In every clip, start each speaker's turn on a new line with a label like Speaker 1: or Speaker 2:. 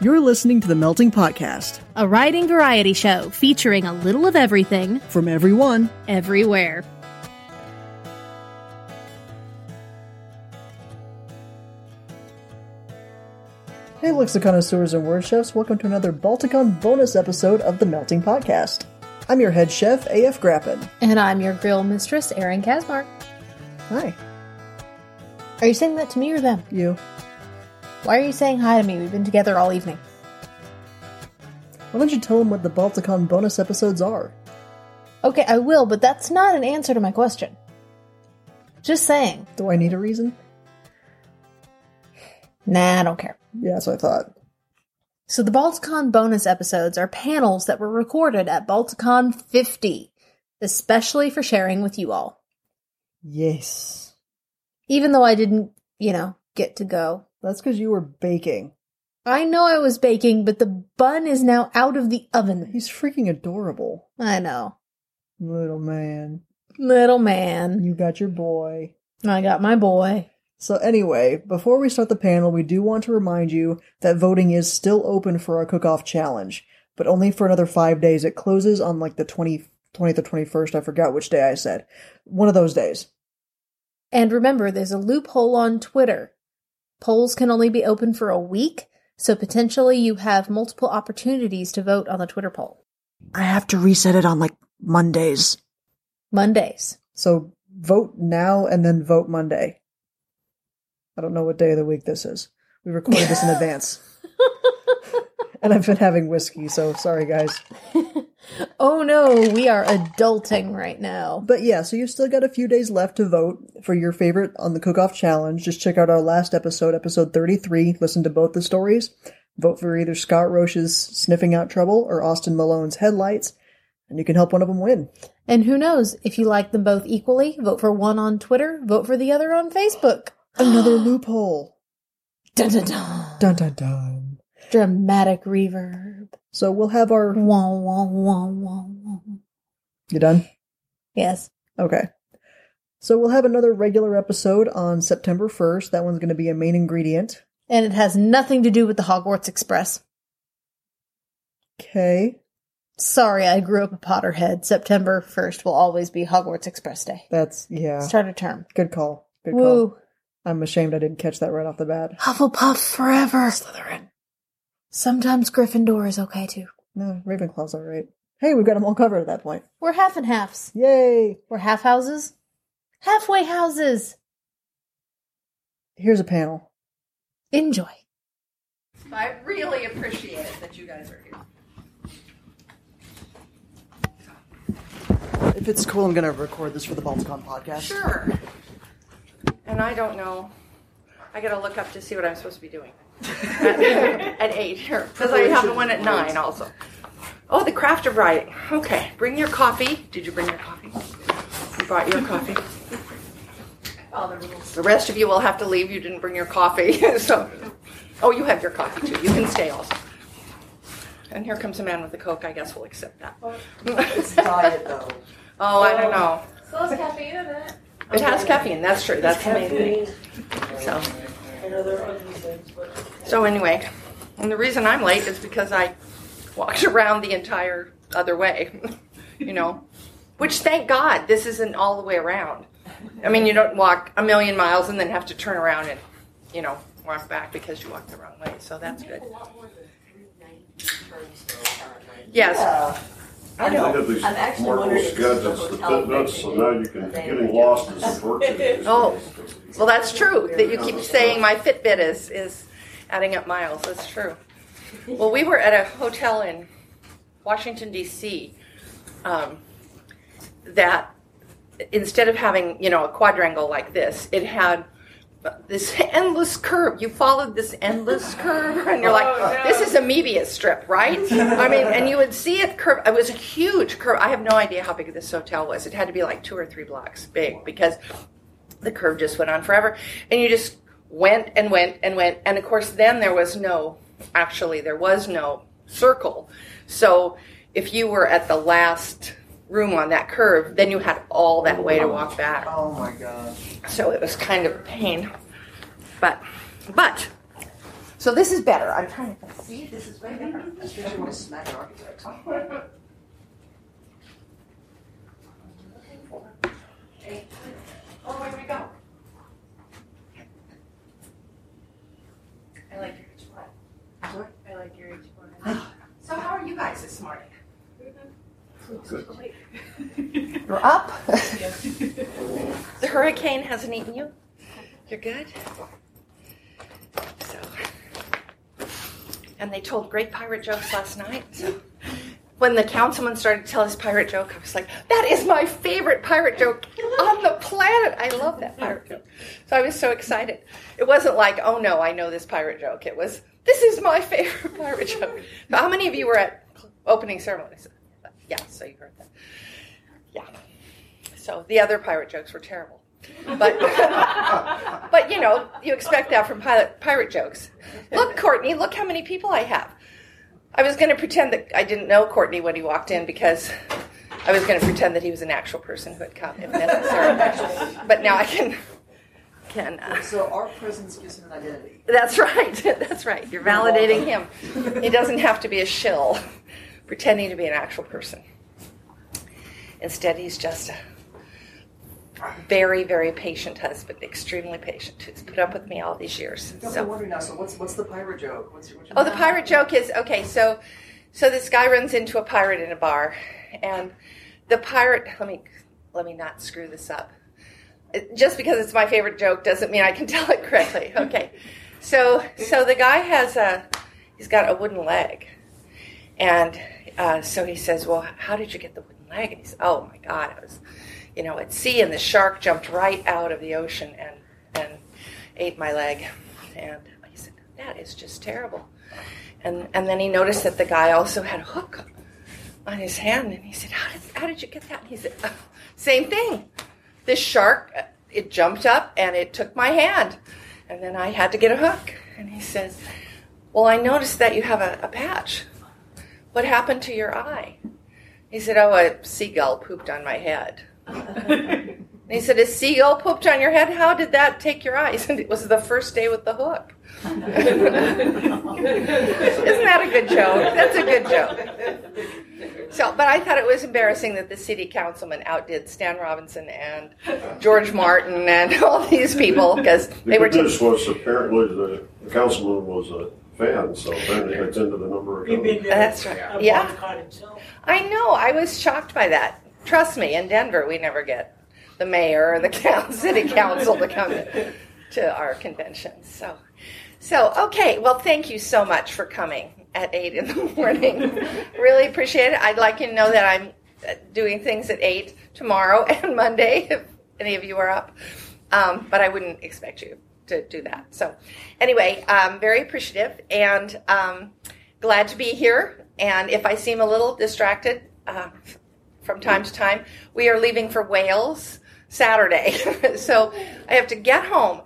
Speaker 1: You're listening to the Melting Podcast
Speaker 2: a writing variety show featuring a little of everything,
Speaker 1: from everyone.
Speaker 2: everywhere.
Speaker 1: Hey, Lexicon and word chefs, welcome to another Balticon bonus episode of the Melting Podcast. I'm your head chef, AF Grappin.
Speaker 3: And I'm your grill mistress, Erin Kasmark.
Speaker 1: Hi,
Speaker 3: Are you saying that to me or them?
Speaker 1: you.
Speaker 3: Why are you saying hi to me? We've been together all evening.
Speaker 1: Why don't you tell them what the Balticon bonus episodes are?
Speaker 3: Okay, I will, but that's not an answer to my question. Just saying.
Speaker 1: Do I need a reason?
Speaker 3: Nah, I don't care.
Speaker 1: Yeah, that's what I thought.
Speaker 3: So the Balticon bonus episodes are panels that were recorded at Balticon 50, especially for sharing with you all.
Speaker 1: Yes.
Speaker 3: Even though I didn't, you know, get to go.
Speaker 1: That's because you were baking.
Speaker 3: I know I was baking, but the bun is now out of the oven.
Speaker 1: He's freaking adorable.
Speaker 3: I know.
Speaker 1: Little man.
Speaker 3: Little man.
Speaker 1: You got your boy.
Speaker 3: I got my boy.
Speaker 1: So anyway, before we start the panel, we do want to remind you that voting is still open for our cook-off challenge, but only for another five days. It closes on like the 20, 20th or 21st. I forgot which day I said. One of those days.
Speaker 3: And remember, there's a loophole on Twitter. Polls can only be open for a week, so potentially you have multiple opportunities to vote on the Twitter poll.
Speaker 1: I have to reset it on like Mondays.
Speaker 3: Mondays.
Speaker 1: So vote now and then vote Monday. I don't know what day of the week this is. We recorded this in advance. and I've been having whiskey, so sorry guys.
Speaker 3: Oh no, we are adulting right now.
Speaker 1: But yeah, so you've still got a few days left to vote for your favorite on the cook off challenge. Just check out our last episode, episode 33. Listen to both the stories. Vote for either Scott Roche's Sniffing Out Trouble or Austin Malone's Headlights, and you can help one of them win.
Speaker 3: And who knows, if you like them both equally, vote for one on Twitter, vote for the other on Facebook.
Speaker 1: Another loophole.
Speaker 3: Dun dun dun.
Speaker 1: Dun dun dun.
Speaker 3: Dramatic reverb.
Speaker 1: So we'll have our.
Speaker 3: Wah wah wah wah wah.
Speaker 1: You done?
Speaker 3: Yes.
Speaker 1: Okay. So we'll have another regular episode on September 1st. That one's going to be a main ingredient.
Speaker 3: And it has nothing to do with the Hogwarts Express.
Speaker 1: Okay.
Speaker 3: Sorry, I grew up a Potterhead. September 1st will always be Hogwarts Express Day.
Speaker 1: That's, yeah.
Speaker 3: Start a term.
Speaker 1: Good call. Good call.
Speaker 3: Woo.
Speaker 1: I'm ashamed I didn't catch that right off the bat.
Speaker 3: Hufflepuff forever.
Speaker 1: Slytherin.
Speaker 3: Sometimes Gryffindor is okay too.
Speaker 1: No, Ravenclaw's alright. Hey, we've got them all covered at that point.
Speaker 3: We're half and halves.
Speaker 1: Yay!
Speaker 3: We're half houses. Halfway houses.
Speaker 1: Here's a panel.
Speaker 3: Enjoy.
Speaker 4: I really appreciate it that you guys are here.
Speaker 1: If it's cool, I'm gonna record this for the Balticon podcast.
Speaker 4: Sure. And I don't know. I gotta look up to see what I'm supposed to be doing at, at eight here because I have the one at nine also. Oh, the craft of writing. Okay, bring your coffee. Did you bring your coffee? You brought your coffee. The rest of you will have to leave. You didn't bring your coffee, so. Oh, you have your coffee too. You can stay also. And here comes a man with a coke. I guess we'll accept that.
Speaker 1: It's diet though.
Speaker 4: Oh, I don't know.
Speaker 3: So it's caffeine in it.
Speaker 4: It has caffeine. That's true. That's the main thing. So, so anyway, and the reason I'm late is because I walked around the entire other way. you know, which thank God this isn't all the way around. I mean, you don't walk a million miles and then have to turn around and, you know, walk back because you walked the wrong way. So that's good. Yes.
Speaker 5: I have these Marco scuds that's the pit nuts, so now you can, getting lost is a virtue.
Speaker 4: Oh, well, that's true. That you keep saying my Fitbit is is adding up miles. That's true. Well, we were at a hotel in Washington D.C. Um, that instead of having you know a quadrangle like this, it had this endless curve. You followed this endless curve, and you're like, oh, this is a Möbius strip, right? I mean, and you would see it curve. It was a huge curve. I have no idea how big this hotel was. It had to be like two or three blocks big because the curve just went on forever, and you just went and went and went. And of course, then there was no. Actually, there was no circle. So if you were at the last room on that curve, then you had all that way to walk back.
Speaker 1: Oh my god.
Speaker 4: So it was kind of a pain. But, but, So this is better. I'm trying to see. This is way better. Especially when it's smack architects. Oh, where do we go? I like your H1. I like your each one. So how are you guys this morning? You're up? the hurricane hasn't eaten you? You're good? So, and they told great pirate jokes last night. So when the councilman started to tell his pirate joke, I was like, that is my favorite pirate joke on the planet. I love that pirate joke. So I was so excited. It wasn't like, oh no, I know this pirate joke. It was, this is my favorite pirate joke. So how many of you were at opening ceremonies? Yeah, so you heard that. Yeah. So the other pirate jokes were terrible. But, but you know, you expect that from pirate, pirate jokes. Look, Courtney, look how many people I have. I was going to pretend that I didn't know Courtney when he walked in because I was going to pretend that he was an actual person who had come if necessary. but now I can. can uh,
Speaker 1: so our presence gives him an identity.
Speaker 4: That's right. That's right. You're validating him. He doesn't have to be a shill pretending to be an actual person. Instead, he's just a very, very patient husband, extremely patient, who's put up with me all these years.
Speaker 1: So, I'm wondering now. So, what's what's the pirate joke? What's, what's
Speaker 4: oh, the pirate joke is okay. So, so this guy runs into a pirate in a bar, and the pirate. Let me let me not screw this up. Just because it's my favorite joke doesn't mean I can tell it correctly. Okay, so so the guy has a he's got a wooden leg, and uh, so he says, "Well, how did you get the wooden leg?" And he says, "Oh my God, I was." you know, at sea, and the shark jumped right out of the ocean and and ate my leg. And he said, "That is just terrible." And and then he noticed that the guy also had a hook on his hand, and he said, "How did how did you get that?" And he said, oh, "Same thing. This shark, it jumped up and it took my hand, and then I had to get a hook." And he says, "Well, I noticed that you have a, a patch. What happened to your eye?" He said, "Oh, a seagull pooped on my head." and he said, A seagull pooped on your head? How did that take your eyes? And it was the first day with the hook. Isn't that a good joke? That's a good joke. So, but I thought it was embarrassing that the city councilman outdid Stan Robinson and George Martin and all these people because they were.
Speaker 5: This was apparently the, the councilman was a fan, so apparently it's into the number of.
Speaker 4: That's right. Yeah. I know. I was shocked by that. Trust me, in Denver, we never get the mayor or the city council to come to, to our conventions. So, so okay. Well, thank you so much for coming at eight in the morning. really appreciate it. I'd like you to know that I'm doing things at eight tomorrow and Monday if any of you are up. Um, but I wouldn't expect you to do that. So, anyway, I'm very appreciative and um, glad to be here. And if I seem a little distracted, uh, from time to time. We are leaving for Wales Saturday. so I have to get home,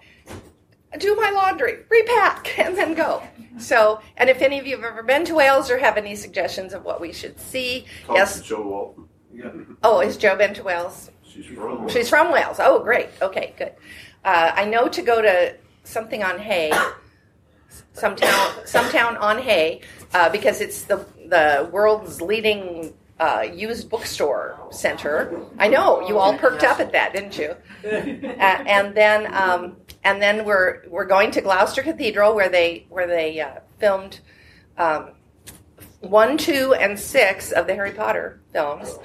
Speaker 4: do my laundry, repack, and then go. So, and if any of you have ever been to Wales or have any suggestions of what we should see,
Speaker 5: Talk
Speaker 4: yes.
Speaker 5: Jo Walton. Yeah.
Speaker 4: Oh, is Jo been to Wales?
Speaker 5: She's from Wales.
Speaker 4: She's from Wales. Oh, great. Okay, good. Uh, I know to go to something on Hay, some town, some town on Hay, uh, because it's the the world's leading uh, used bookstore center. I know you all perked up at that, didn't you? uh, and then um, and then we're we're going to Gloucester Cathedral where they where they uh, filmed um, one, two, and six of the Harry Potter films.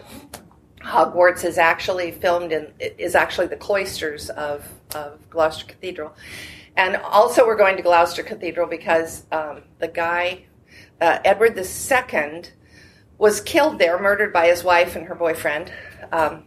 Speaker 4: Hogwarts is actually filmed in is actually the cloisters of of Gloucester Cathedral, and also we're going to Gloucester Cathedral because um, the guy uh, Edward the Second was killed there, murdered by his wife and her boyfriend, um,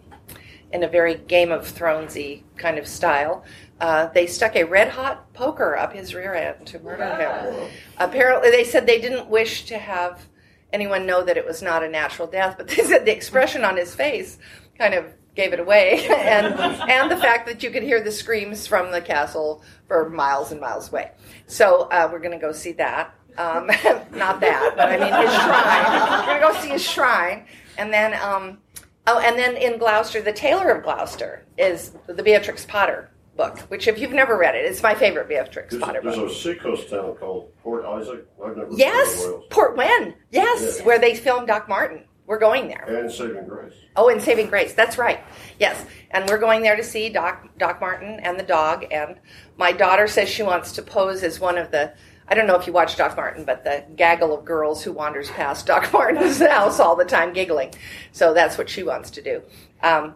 Speaker 4: in a very Game of Thronesy kind of style. Uh, they stuck a red hot poker up his rear end to murder wow. him. Apparently, they said they didn't wish to have anyone know that it was not a natural death, but they said the expression on his face kind of gave it away, and and the fact that you could hear the screams from the castle for miles and miles away. So uh, we're going to go see that. Um, not that, but I mean his shrine. We're gonna go see his shrine, and then um, oh, and then in Gloucester, the Tailor of Gloucester is the Beatrix Potter book, which if you've never read it, it's my favorite Beatrix
Speaker 5: There's,
Speaker 4: Potter
Speaker 5: a, there's
Speaker 4: book.
Speaker 5: a seacoast town called Port Isaac. I've never
Speaker 4: Yes,
Speaker 5: to.
Speaker 4: Portwenn. Yes,
Speaker 5: Yeah.
Speaker 4: where they filmed Doc Martin. We're going there.
Speaker 5: And Saving Grace.
Speaker 4: Oh, and Saving Grace. That's right. Yes, and we're going there to see Doc Doc Martin and the dog. And my daughter says she wants to pose as one of the. I don't know if you watch Doc Martin, but the gaggle of girls who wanders past Doc Martin's house all the time giggling. So that's what she wants to do. Um,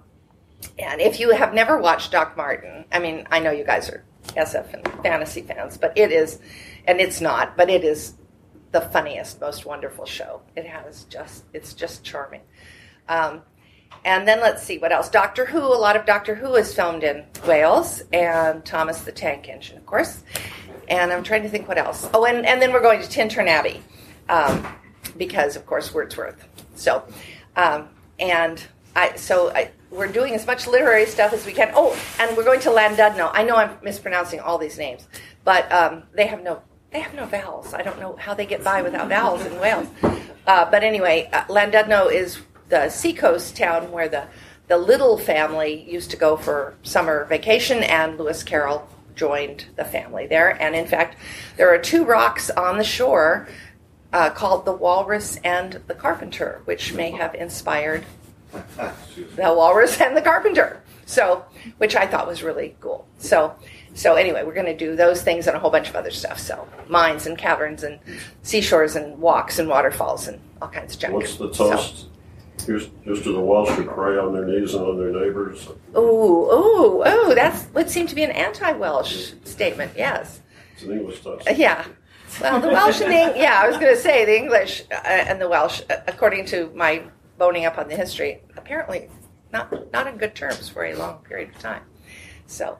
Speaker 4: and if you have never watched Doc Martin, I mean, I know you guys are SF and fantasy fans, but it is, and it's not, but it is the funniest, most wonderful show. It has just, it's just charming. Um, and then let's see what else. Doctor Who, a lot of Doctor Who is filmed in Wales, and Thomas the Tank Engine, of course. And I'm trying to think what else. Oh, and, and then we're going to Tintern Abbey, um, because of course Wordsworth. So, um, and I, so I, we're doing as much literary stuff as we can. Oh, and we're going to Llandudno. I know I'm mispronouncing all these names, but um, they have no they have no vowels. I don't know how they get by without vowels in Wales. Uh, but anyway, uh, Llandudno is the seacoast town where the the Liddell family used to go for summer vacation, and Lewis Carroll joined the family there. And in fact, there are two rocks on the shore uh, called the Walrus and the Carpenter, which may have inspired the Walrus and the Carpenter. So, which I thought was really cool. So, so anyway, we're going to do those things and a whole bunch of other stuff. So, mines and caverns and seashores and walks and waterfalls and all kinds of junk.
Speaker 5: What's the
Speaker 4: So-
Speaker 5: toast? Here's, here's to the Welsh who pray on their knees and on their neighbors.
Speaker 4: Ooh, ooh, ooh! That's would seem to be an anti-Welsh statement. Yes.
Speaker 5: It's an English toast.
Speaker 4: Uh, Yeah. Well, the Welsh and the yeah, I was going to say the English uh, and the Welsh, uh, according to my boning up on the history, apparently not not in good terms for a long period of time. So,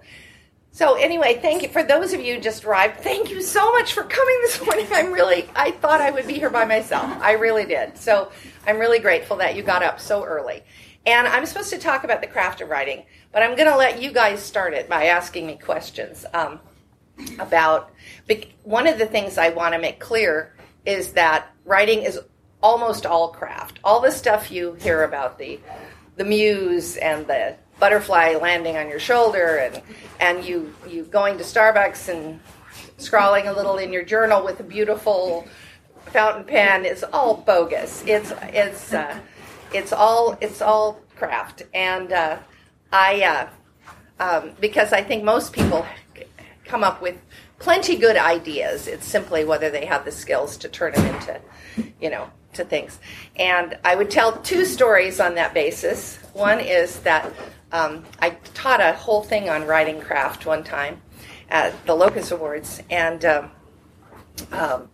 Speaker 4: so anyway, thank you for those of you who just arrived. Thank you so much for coming this morning. I'm really I thought I would be here by myself. I really did. So I'm really grateful that you got up so early. And I'm supposed to talk about the craft of writing, but I'm going to let you guys start it by asking me questions. Um, about one of the things I want to make clear is that writing is almost all craft. All the stuff you hear about the the muse and the butterfly landing on your shoulder and and you you going to Starbucks and scrawling a little in your journal with a beautiful fountain pen is all bogus. It's it's uh, it's all it's all craft and uh, I uh, um, because I think most people come up with plenty good ideas. It's simply whether they have the skills to turn them into, you know, to things. And I would tell two stories on that basis. One is that um, I taught a whole thing on writing craft one time at the Locus Awards, and um, um,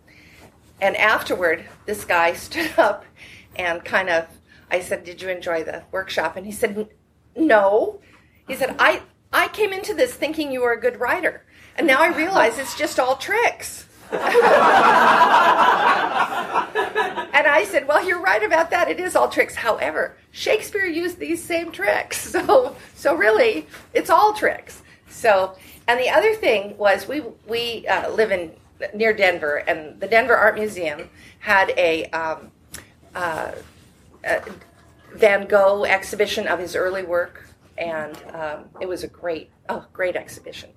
Speaker 4: and afterward, this guy stood up and kind of, I said, "Did you enjoy the workshop?" And he said, "No." He said, "I I came into this thinking you were a good writer, and now I realize it's just all tricks." and I said, "Well, you're right about that. It is all tricks. However, Shakespeare used these same tricks, so so really, it's all tricks." So, and the other thing was, we we uh, live in near Denver, and the Denver Art Museum had a, um, uh, a Van Gogh exhibition of his early work, and um, it was a great, oh, great exhibition.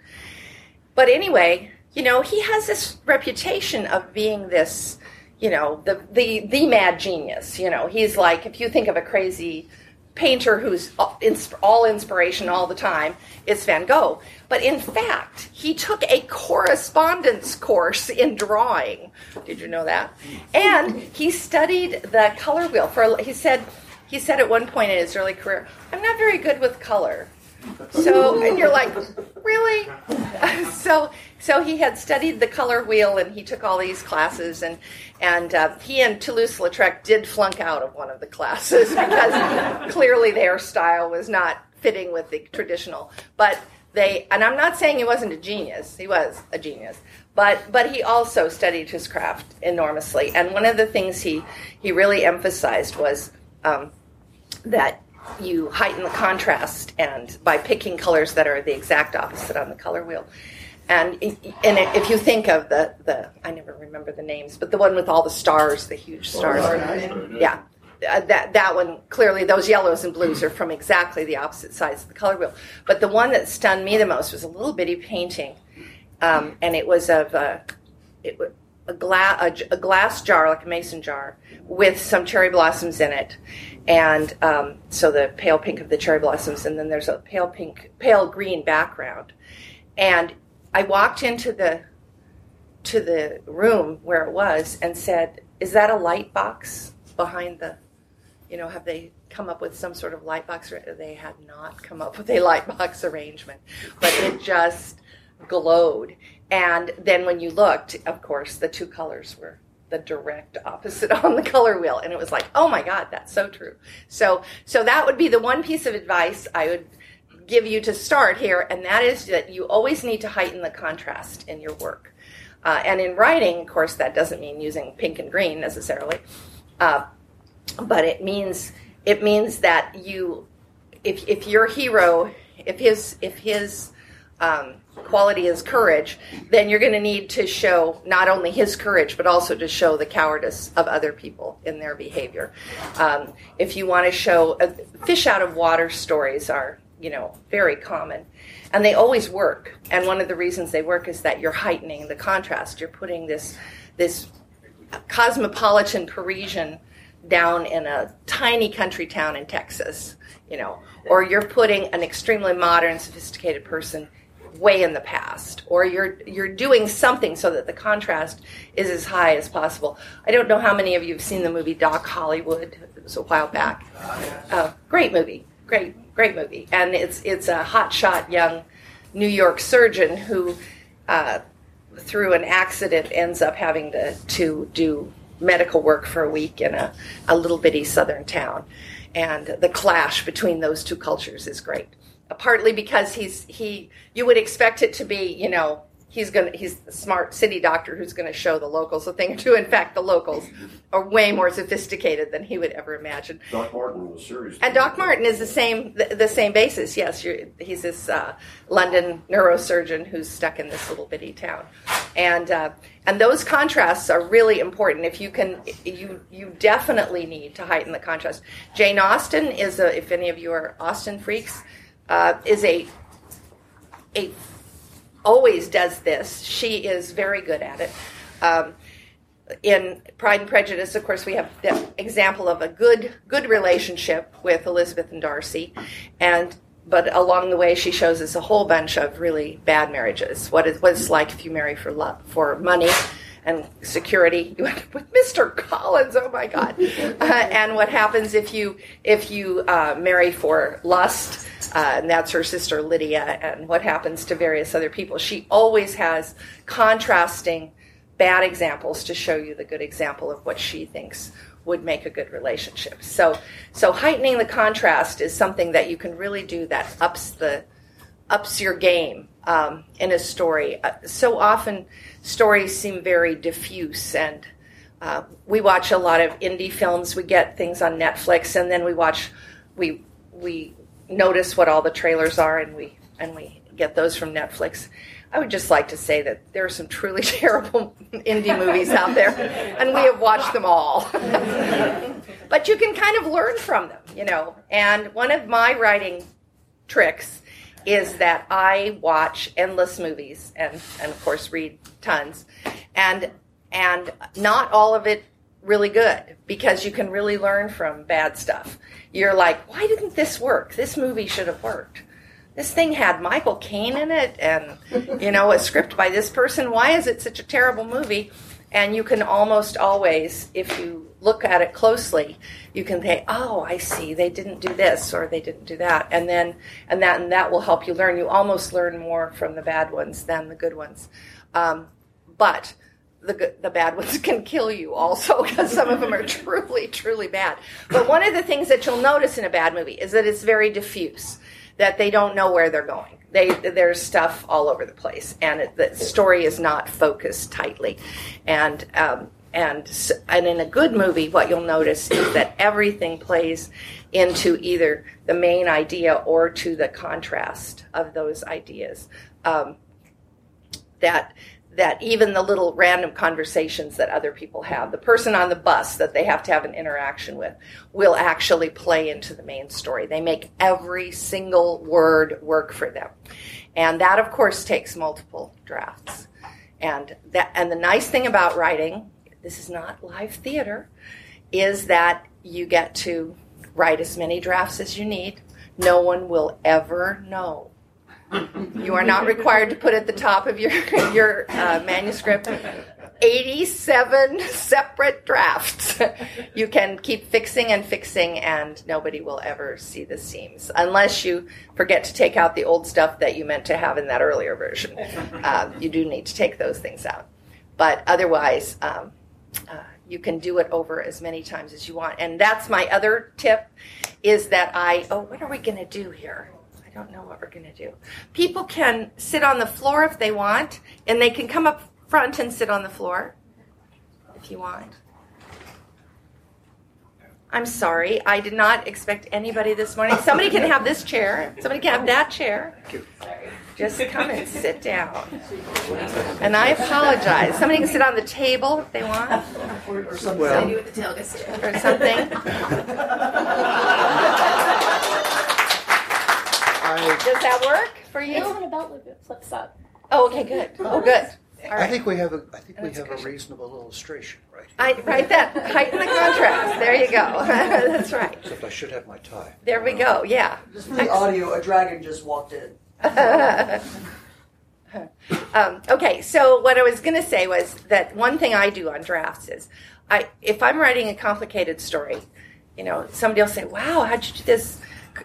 Speaker 4: But anyway, you know, he has this reputation of being this, you know, the the the mad genius. You know, he's like if you think of a crazy painter who's all insp- all inspiration all the time, it's Van Gogh. But in fact, he took a correspondence course in drawing. Did you know that? And he studied the color wheel for. He said he said at one point in his early career, "I'm not very good with color." So, and you're like, really? so, so he had studied the color wheel, and he took all these classes, and and uh, he and Toulouse-Lautrec did flunk out of one of the classes because clearly their style was not fitting with the traditional. But they, and I'm not saying he wasn't a genius; he was a genius. But but he also studied his craft enormously, and one of the things he he really emphasized was um, that you heighten the contrast and by picking colors that are the exact opposite on the color wheel. And and if you think of the the I never remember the names but the one with all the stars the huge stars. yeah. Uh, that that one clearly those yellows and blues are from exactly the opposite sides of the color wheel. But the one that stunned me the most was a little bitty painting, um, and it was of a, it, was a, gla- a, a, glass jar like a mason jar with some cherry blossoms in it, and um, so the pale pink of the cherry blossoms, and then there's a pale pink, pale green background, and I walked into the to the room where it was and said, "Is that a light box behind the?" You know, have they come up with some sort of light box? They had not come up with a light box arrangement, but it just glowed. And then when you looked, of course, the two colors were the direct opposite on the color wheel, and it was like, oh my god, that's so true. So, so that would be the one piece of advice I would give you to start here, and that is that you always need to heighten the contrast in your work. Uh, and in writing, of course, that doesn't mean using pink and green necessarily, uh, but it means it means that you, if if your hero, if his if his um, quality is courage, then you're going to need to show not only his courage, but also to show the cowardice of other people in their behavior. Um, if you want to show uh, fish out of water stories are you know very common and they always work. And one of the reasons they work is that you're heightening the contrast. You're putting this this cosmopolitan Parisian down in a tiny country town in Texas, you know, or you're putting an extremely modern, sophisticated person way in the past, or you're you're doing something so that the contrast is as high as possible. I don't know how many of you have seen the movie Doc Hollywood. It was a while back. Uh, great movie, great great movie, and it's it's a hotshot young New York surgeon who, uh, through an accident, ends up having to to do medical work for a week in a, a little bitty southern town, and the clash between those two cultures is great. Uh, partly because he's he you would expect it to be you know he's going to he's the smart city doctor who's going to show the locals a thing or two. In fact, the locals are way more sophisticated than he would ever imagine.
Speaker 5: Doc Martin was serious.
Speaker 4: And Doc Martin is the same the, the same basis. Yes, he's this uh, London neurosurgeon who's stuck in this little bitty town, and uh, and those contrasts are really important. If you can, you you definitely need to heighten the contrast. Jane Austen is a if any of you are Austen freaks, uh, is a a always does this. She is very good at it. Um, in Pride and Prejudice, of course, we have the example of a good good relationship with Elizabeth and Darcy, and but along the way, she shows us a whole bunch of really bad marriages. What is what it's like if you marry for love, for money and security. You end up with Mr. Collins. Oh my God! Uh, and what happens if you if you uh, marry for lust? Uh, and that's her sister Lydia, and what happens to various other people. She always has contrasting bad examples to show you the good example of what she thinks would make a good relationship. So, so heightening the contrast is something that you can really do that ups the ups your game um, in a story. Uh, so often, stories seem very diffuse, and uh, we watch a lot of indie films. We get things on Netflix, and then we watch we we notice what all the trailers are, and we and we get those from Netflix. I would just like to say that there are some truly terrible indie movies out there, and we have watched them all. but you can kind of learn from them, you know. And one of my writing tricks is that I watch endless movies and, and of course read tons, and and not all of it really good because you can really learn from bad stuff. You're like, why didn't this work? This movie should have worked. This thing had Michael Caine in it and, you know, a script by this person. Why is it such a terrible movie? And you can almost always, if you look at it closely, you can say, "Oh, I see. They didn't do this or they didn't do that," and then and that and that will help you learn. You almost learn more from the bad ones than the good ones. Um, but the, the bad ones can kill you also because some of them are truly, truly bad. But one of the things that you'll notice in a bad movie is that it's very diffuse, that they don't know where they're going. They, there's stuff all over the place, and it, the story is not focused tightly. And, um, and, and in a good movie, what you'll notice is that everything plays into either the main idea or to the contrast of those ideas. Um, that that even the little random conversations that other people have, the person on the bus that they have to have an interaction with, will actually play into the main story. They make every single word work for them. And that, of course, takes multiple drafts. And that, and the nice thing about writing, this is not live theater, is that you get to write as many drafts as you need. No one will ever know. You are not required to put at the top of your your uh, manuscript 87 separate drafts. you can keep fixing and fixing, and nobody will ever see the seams unless you forget to take out the old stuff that you meant to have in that earlier version. Uh, you do need to take those things out, but otherwise. Um, uh, you can do it over as many times as you want. And that's my other tip is that i oh what are we going to do here? I don't know what we're going to do. People can sit on the floor if they want and they can come up front and sit on the floor if you want. I'm sorry i did not expect anybody this morning. Somebody can have this chair. Somebody can have that chair just come and sit down. And I apologize. Somebody can sit on the table if they want.
Speaker 1: Or something.
Speaker 6: Well-
Speaker 3: with the tailgate stand.
Speaker 4: or something.
Speaker 6: I,
Speaker 4: Does that work for you?
Speaker 7: on a belt loop. It flips up.
Speaker 4: Oh, okay, good. Oh, good. All
Speaker 6: I think we have a, I think we have a reasonable illustration, right?
Speaker 4: I write that. Heighten the contrast. There you go. That's right.
Speaker 6: Except I should have my tie.
Speaker 4: There we go. Yeah.
Speaker 1: Just for the audio, a dragon just walked in.
Speaker 4: Um, okay, so what I was going to say was that one thing I do on drafts is, I if I'm writing a complicated story, you know, somebody will say, "Wow, how'd you do this?"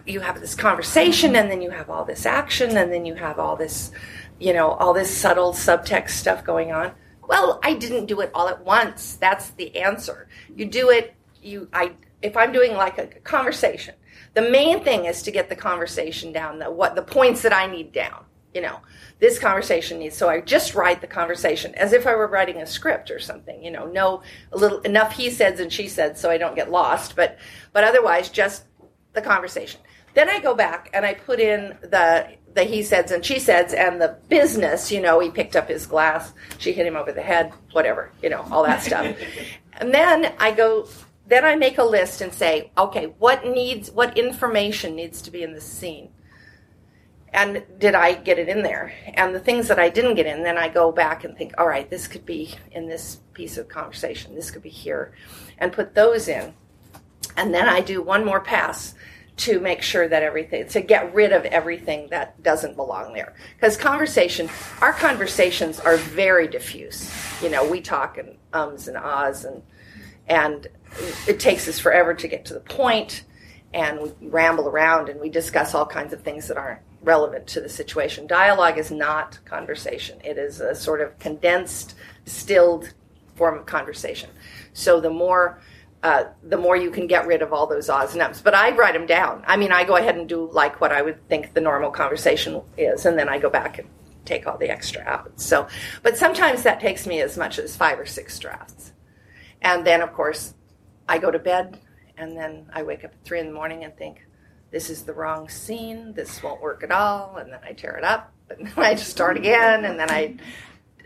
Speaker 4: You have this conversation, and then you have all this action, and then you have all this, you know, all this subtle subtext stuff going on. Well, I didn't do it all at once. That's the answer. You do it. You I if I'm doing like a conversation, the main thing is to get the conversation down. The what the points that I need down. You know, this conversation needs. So I just write the conversation as if I were writing a script or something. You know, no a little enough he said and she said, so I don't get lost. But but otherwise, just the conversation. Then I go back and I put in the the he says and she says and the business. You know, he picked up his glass, she hit him over the head, whatever. You know, all that stuff. and then I go. Then I make a list and say, okay, what needs, what information needs to be in this scene? and did I get it in there? And the things that I didn't get in, then I go back and think, all right, this could be in this piece of conversation, this could be here, and put those in. And then I do one more pass to make sure that everything, to get rid of everything that doesn't belong there. Because conversation, our conversations are very diffuse. You know, we talk in ums and ahs, and, and it takes us forever to get to the point and we ramble around and we discuss all kinds of things that aren't relevant to the situation. Dialogue is not conversation. It is a sort of condensed, distilled form of conversation. So the more uh, the more you can get rid of all those odds and ends. But I write them down. I mean, I go ahead and do like what I would think the normal conversation is, and then I go back and take all the extra out. So, but sometimes that takes me as much as five or six drafts. And then, of course, I go to bed, and then I wake up at three in the morning and think, this is the wrong scene. This won't work at all. And then I tear it up, and then I just start again, and then I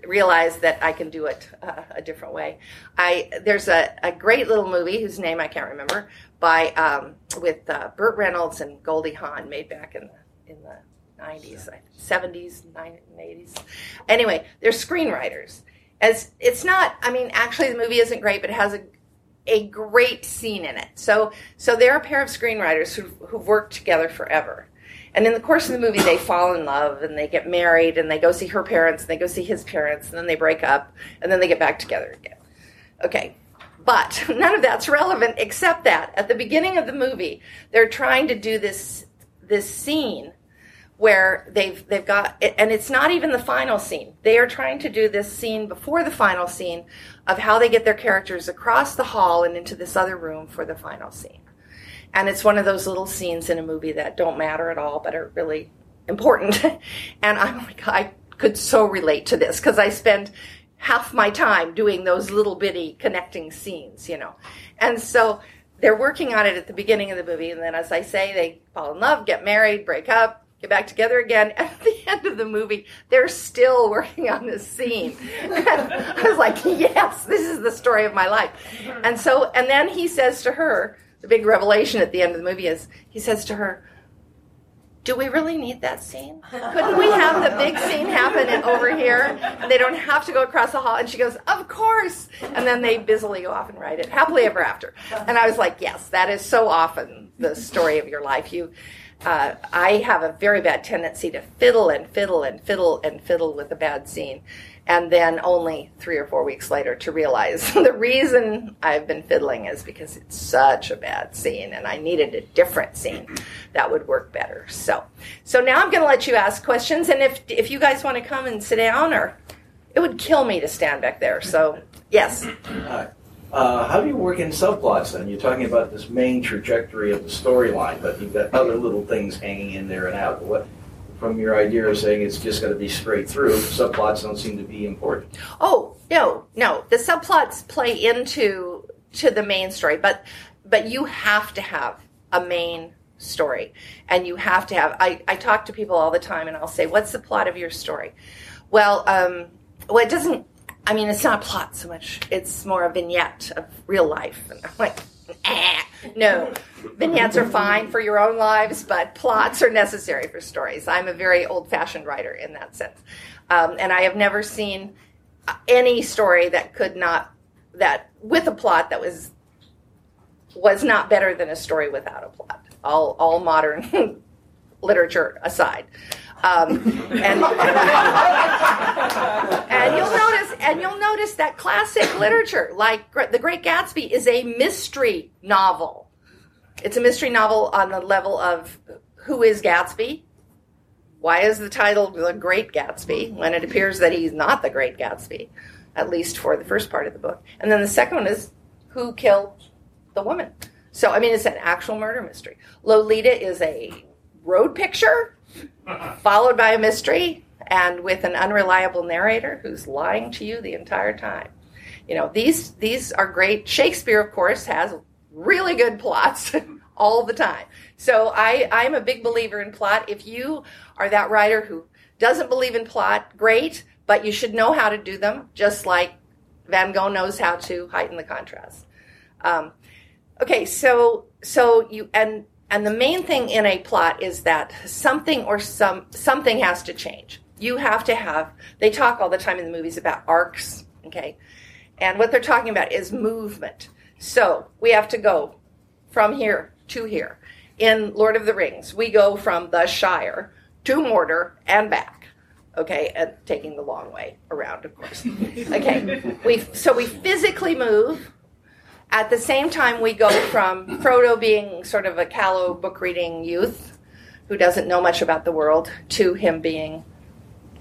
Speaker 4: realize that I can do it uh, a different way. I there's a, a great little movie whose name I can't remember by um, with uh, Burt Reynolds and Goldie Hawn made back in the in the 90s, 70s, 80s. Anyway, they're screenwriters. As it's not, I mean, actually the movie isn't great, but it has a a great scene in it. So so they're a pair of screenwriters who who've worked together forever. And in the course of the movie, they fall in love and they get married and they go see her parents and they go see his parents and then they break up and then they get back together again. Okay. But none of that's relevant except that at the beginning of the movie, they're trying to do this this scene where they've they've got and it's not even the final scene. They are trying to do this scene before the final scene of how they get their characters across the hall and into this other room for the final scene. And it's one of those little scenes in a movie that don't matter at all but are really important. and I'm like I could so relate to this because I spend half my time doing those little bitty connecting scenes, you know. And so they're working on it at the beginning of the movie and then as I say they fall in love, get married, break up, get back together again. At the end of the movie, they're still working on this scene. And I was like, yes, this is the story of my life. And so, and then he says to her, the big revelation at the end of the movie is, he says to her, do we really need that scene? Couldn't we have the big scene happen over here? And they don't have to go across the hall. And she goes, Of course. And then they busily go off and write it happily ever after. And I was like, Yes, that is so often the story of your life. You, uh, I have a very bad tendency to fiddle and fiddle and fiddle and fiddle with a bad scene and then only three or four weeks later to realize the reason I've been fiddling is because it's such a bad scene and I needed a different scene that would work better. So, so now I'm going to let you ask questions, and if if you guys want to come and sit down, or it would kill me to stand back there. So, yes.
Speaker 7: Hi. Uh, how do you work in subplots then? You're talking about this main trajectory of the storyline, but you've got other little things hanging in there and out. What from your idea of saying it's just going to be straight through, subplots don't seem to be important.
Speaker 4: Oh no, no. The subplots play into to the main story, but but you have to have a main story, and you have to have. I I talk to people all the time, and I'll say, "What's the plot of your story?" Well, um, well, it doesn't. I mean, it's not a plot so much. It's more a vignette of real life, and I'm like eh. No, vignettes are fine for your own lives, but plots are necessary for stories. I'm a very old fashioned writer in that sense. Um, and I have never seen any story that could not, that with a plot that was was not better than a story without a plot. All all modern literature aside. Um, and, and you'll notice, and you'll notice that classic literature, like The Great Gatsby, is a mystery novel. It's a mystery novel on the level of who is Gatsby? Why is the title The Great Gatsby when it appears that he's not the Great Gatsby, at least for the first part of the book? And then the second one is who killed the woman? So, I mean, it's an actual murder mystery. Lolita is a road picture followed by a mystery and with an unreliable narrator who's lying to you the entire time. You know, these these are great. Shakespeare, of course, has really good plots all the time. So I, I'm a big believer in plot. If you are that writer who doesn't believe in plot, great, but you should know how to do them, just like Van Gogh knows how to heighten the contrast. Um, okay, so so you and and the main thing in a plot is that something or some something has to change. You have to have they talk all the time in the movies about arcs, okay? And what they're talking about is movement. So, we have to go from here to here. In Lord of the Rings, we go from the Shire to Mordor and back. Okay, and taking the long way around, of course. Okay, we so we physically move at the same time, we go from Frodo being sort of a callow book reading youth who doesn't know much about the world to him being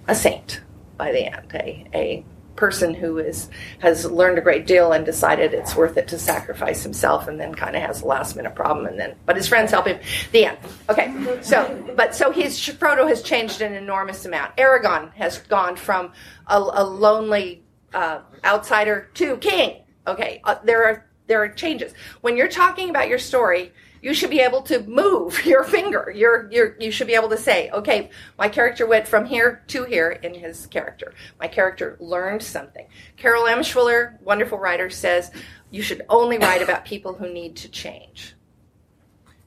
Speaker 4: a saint by the end, a, a person who is has learned a great deal and decided it's worth it to sacrifice himself and then kind of has a last minute problem and then but his friends help him. The end. Okay so but so his frodo has changed an enormous amount. Aragorn has gone from a, a lonely uh, outsider to king. Okay uh, there are there are changes. When you're talking about your story, you should be able to move your finger. You're, you're, you should be able to say, okay, my character went from here to here in his character. My character learned something. Carol Emshwiller, wonderful writer, says you should only write about people who need to change.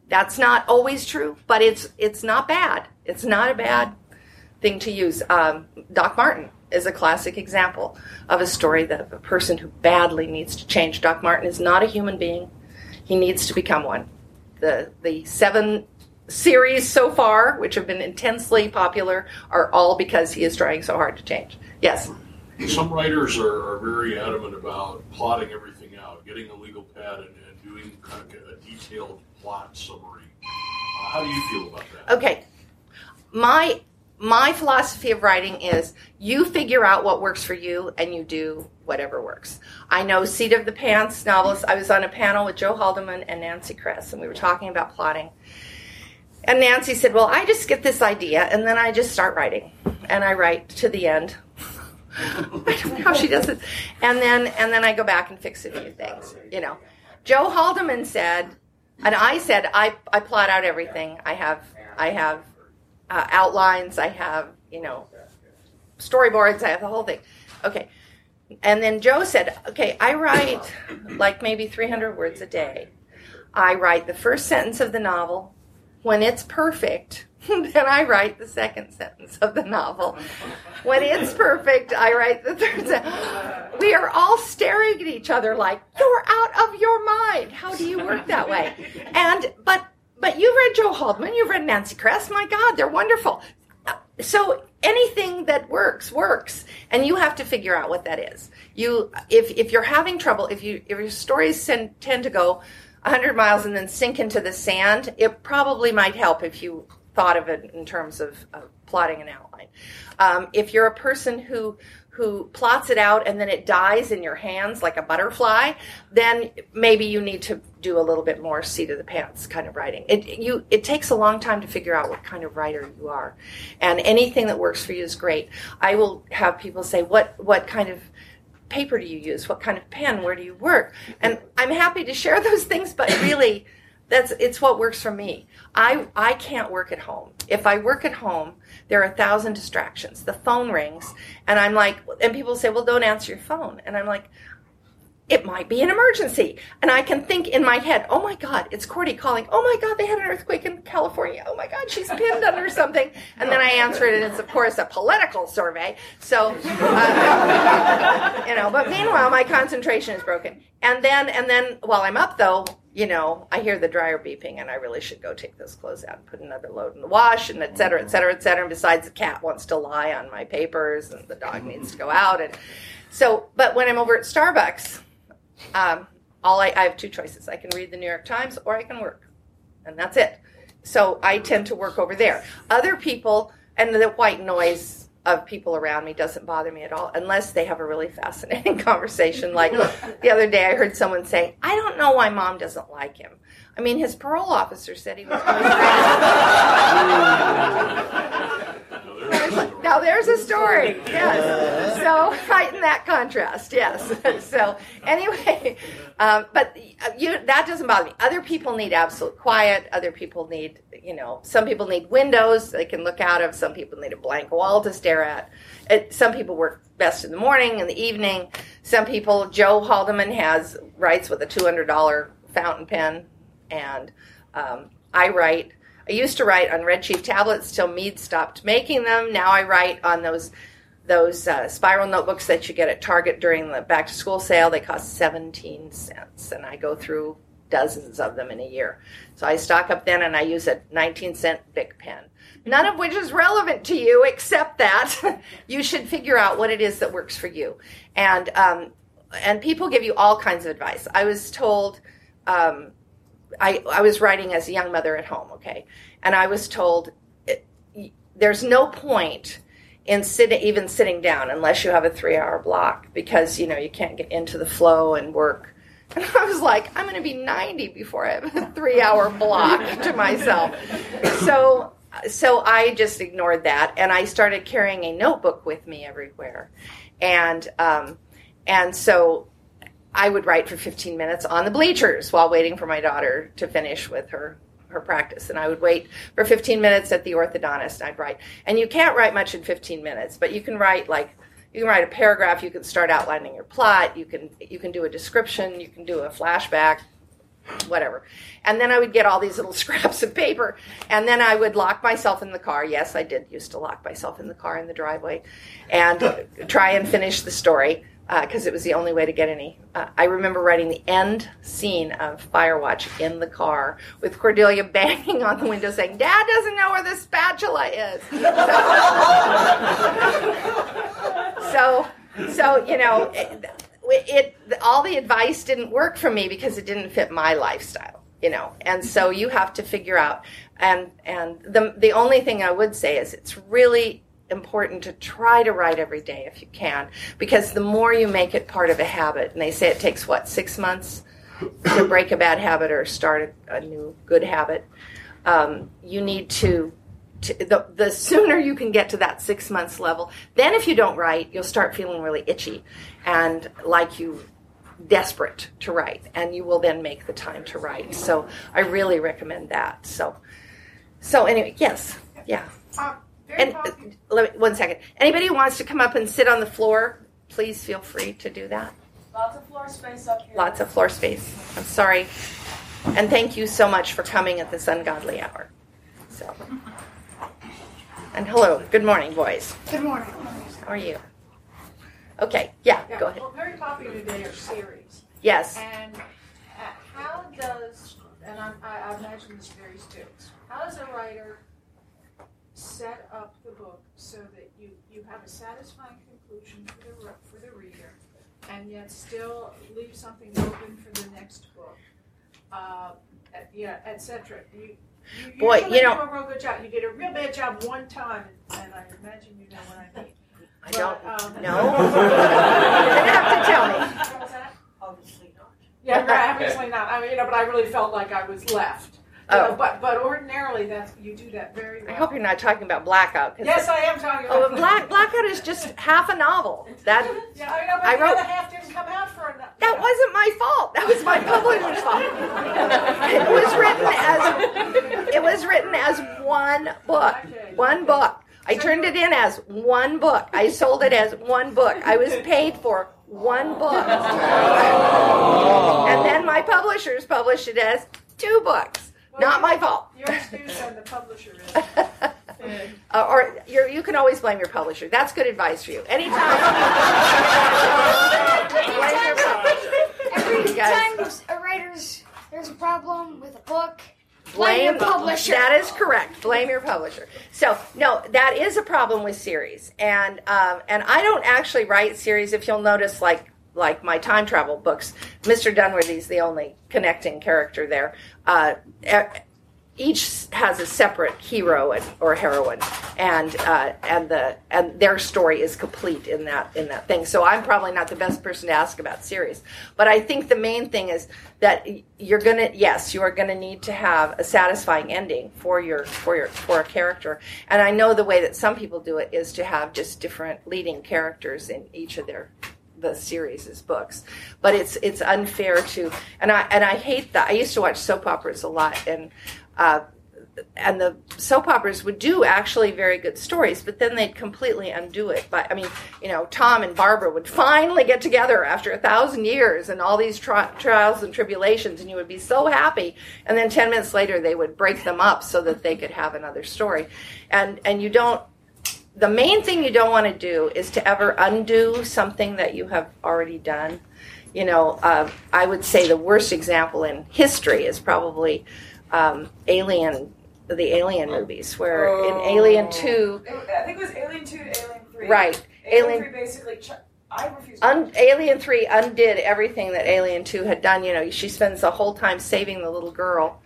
Speaker 4: That's not always true, but it's it's not bad. It's not a bad thing to use. Um, Doc Martin is a classic example of a story that a person who badly needs to change. Doc Martin is not a human being. He needs to become one. The the seven series so far, which have been intensely popular, are all because he is trying so hard to change. Yes.
Speaker 5: Some writers are, are very adamant about plotting everything out, getting a legal pad, and, and doing kind of a detailed plot summary. Uh, how do you feel about that?
Speaker 4: Okay. My my philosophy of writing is you figure out what works for you and you do whatever works. I know Seat of the Pants novelists. I was on a panel with Joe Haldeman and Nancy Kress, and we were talking about plotting. And Nancy said, Well, I just get this idea and then I just start writing. And I write to the end. I don't know how she does it. And then and then I go back and fix a few things, you know. Joe Haldeman said, and I said, I, I plot out everything. I have I have uh, outlines. I have you know, storyboards. I have the whole thing. Okay. And then Joe said, okay, I write like maybe 300 words a day. I write the first sentence of the novel. When it's perfect, then I write the second sentence of the novel. When it's perfect, I write the third sentence. We are all staring at each other like, you're out of your mind. How do you work that way? And, but, but you've read Joe Haldeman, you've read Nancy Kress. My God, they're wonderful. So anything that works works, and you have to figure out what that is. You, if if you're having trouble, if you if your stories tend, tend to go 100 miles and then sink into the sand, it probably might help if you thought of it in terms of, of plotting an outline. Um, if you're a person who who plots it out and then it dies in your hands like a butterfly, then maybe you need to do a little bit more seat of the pants kind of writing. It you it takes a long time to figure out what kind of writer you are, and anything that works for you is great. I will have people say, "What what kind of paper do you use? What kind of pen? Where do you work?" And I'm happy to share those things, but really that's it's what works for me. I I can't work at home. If I work at home, there are a thousand distractions. The phone rings, and I'm like, and people say, "Well, don't answer your phone," and I'm like. It might be an emergency. And I can think in my head, oh my God, it's Cordy calling. Oh my God, they had an earthquake in California. Oh my God, she's pinned under something. And then I answer it, and it's, of course, a political survey. So, uh, you know, but meanwhile, my concentration is broken. And then, and then while I'm up, though, you know, I hear the dryer beeping and I really should go take those clothes out and put another load in the wash and et cetera, et cetera, et cetera. And besides, the cat wants to lie on my papers and the dog needs to go out. And so, but when I'm over at Starbucks, um, all I, I have two choices. I can read the New York Times or I can work. And that's it. So I tend to work over there. Other people, and the white noise of people around me doesn't bother me at all unless they have a really fascinating conversation. Like the other day, I heard someone say, I don't know why mom doesn't like him. I mean, his parole officer said he was now there's a story. Yes. So right in that contrast. Yes. so anyway, um, but you that doesn't bother me. Other people need absolute quiet. Other people need, you know, some people need windows they can look out of. Some people need a blank wall to stare at. It, some people work best in the morning, in the evening. Some people. Joe Haldeman has writes with a two hundred dollar fountain pen, and um, I write. I used to write on Red Chief tablets till Mead stopped making them. Now I write on those those uh, spiral notebooks that you get at Target during the back to school sale. They cost 17 cents, and I go through dozens of them in a year. So I stock up then, and I use a 19 cent Bic pen. None of which is relevant to you, except that you should figure out what it is that works for you. And um, and people give you all kinds of advice. I was told. Um, I, I was writing as a young mother at home, okay, and I was told there's no point in sitting even sitting down unless you have a three hour block because you know you can't get into the flow and work. And I was like, I'm going to be 90 before I have a three hour block to myself. So so I just ignored that and I started carrying a notebook with me everywhere, and um, and so I would write for 15 minutes on the bleachers while waiting for my daughter to finish with her her practice. And I would wait for 15 minutes at the orthodontist and I'd write. And you can't write much in 15 minutes, but you can write like you can write a paragraph, you can start outlining your plot, you can you can do a description, you can do a flashback, whatever. And then I would get all these little scraps of paper and then I would lock myself in the car. Yes, I did used to lock myself in the car in the driveway and try and finish the story because uh, it was the only way to get any. Uh, I remember writing the end scene of Firewatch in the car with Cordelia banging on the window saying, Dad doesn't know where the spatula is. So, so, you know, it, it, all the advice didn't work for me because it didn't fit my lifestyle. You know, and so you have to figure out. And and the the only thing I would say is it's really important to try to write every day if you can because the more you make it part of a habit and they say it takes what six months to break a bad habit or start a, a new good habit um, you need to, to the, the sooner you can get to that six months level then if you don't write you'll start feeling really itchy and like you desperate to write and you will then make the time to write. So i really recommend that. So so anyway yes. Yeah And uh, let me, one second. Anybody who wants to come up and sit on the floor, please feel free to do that.
Speaker 8: Lots of floor space up here.
Speaker 4: Lots of floor space. I'm sorry. And thank you so much for coming at this ungodly hour. So. And hello. Good morning, boys.
Speaker 8: Good morning.
Speaker 4: How are you? Okay. Yeah,
Speaker 8: Yeah,
Speaker 4: go ahead.
Speaker 8: Well, very popular today are series.
Speaker 4: Yes.
Speaker 8: And uh, how does, and I'm, I, I imagine this varies too, how does a writer set up the book so that you, you have a satisfying conclusion for the, for the reader and yet still leave something open for the next book? Uh, yeah, et cetera. You, you
Speaker 4: Boy, you know-
Speaker 8: do a real good job. You did a real bad job one time, and I imagine you know what I mean.
Speaker 4: I don't
Speaker 8: um,
Speaker 4: know. You're gonna have to tell me.
Speaker 8: What was that?
Speaker 6: Obviously not.
Speaker 8: Yeah, obviously not. I mean, you know, but I really felt like I was left.
Speaker 4: Oh.
Speaker 8: know, but but ordinarily, that's you do that very well.
Speaker 4: I hope you're not talking about blackout.
Speaker 8: Yes, I am talking
Speaker 4: Oh,
Speaker 8: about.
Speaker 4: Black Blackout is just half a novel. That
Speaker 8: Yeah, I know, but
Speaker 4: I
Speaker 8: the
Speaker 4: wrote-
Speaker 8: other half didn't come out for enough.
Speaker 4: that wasn't my fault. That was my publisher's fault. It was written as it was written as one book. One book. I turned it in as one book. I sold it as one book. I was paid for one book. And then my publishers published it as two books. Not my fault.
Speaker 8: Your excuse and the publisher is.
Speaker 4: Uh, or you're, you can always blame your publisher. That's good advice for you. Anytime. blame your publisher.
Speaker 9: Every
Speaker 4: You guys-
Speaker 9: time a writer's there's a problem with a book,
Speaker 4: Blame
Speaker 9: your publisher.
Speaker 4: That is correct. Blame your publisher. So no, that is a problem with series, and um, and I don't actually write series. If you'll notice, like like my time travel books, Mr. Dunworthy's the only connecting character there. Uh, each has a separate hero and, or heroine, and uh, and the and their story is complete in that in that thing. So I'm probably not the best person to ask about series, but I think the main thing is that you're gonna yes you are gonna need to have a satisfying ending for your for your for a character. And I know the way that some people do it is to have just different leading characters in each of their the series' is books, but it's it's unfair to and I and I hate that. I used to watch soap operas a lot and. Uh, and the soap operas would do actually very good stories, but then they'd completely undo it. But I mean, you know, Tom and Barbara would finally get together after a thousand years and all these tri- trials and tribulations, and you would be so happy. And then ten minutes later, they would break them up so that they could have another story. And and you don't. The main thing you don't want to do is to ever undo something that you have already done. You know, uh, I would say the worst example in history is probably um, Alien the Alien movies, where in Alien Two,
Speaker 8: I think it was Alien Two to Alien Three.
Speaker 4: right?
Speaker 8: Alien,
Speaker 4: Alien
Speaker 8: Three basically. Ch- I refuse.
Speaker 4: Un- Alien Three undid everything that Alien Two had done. You know, she spends the whole time saving the little girl,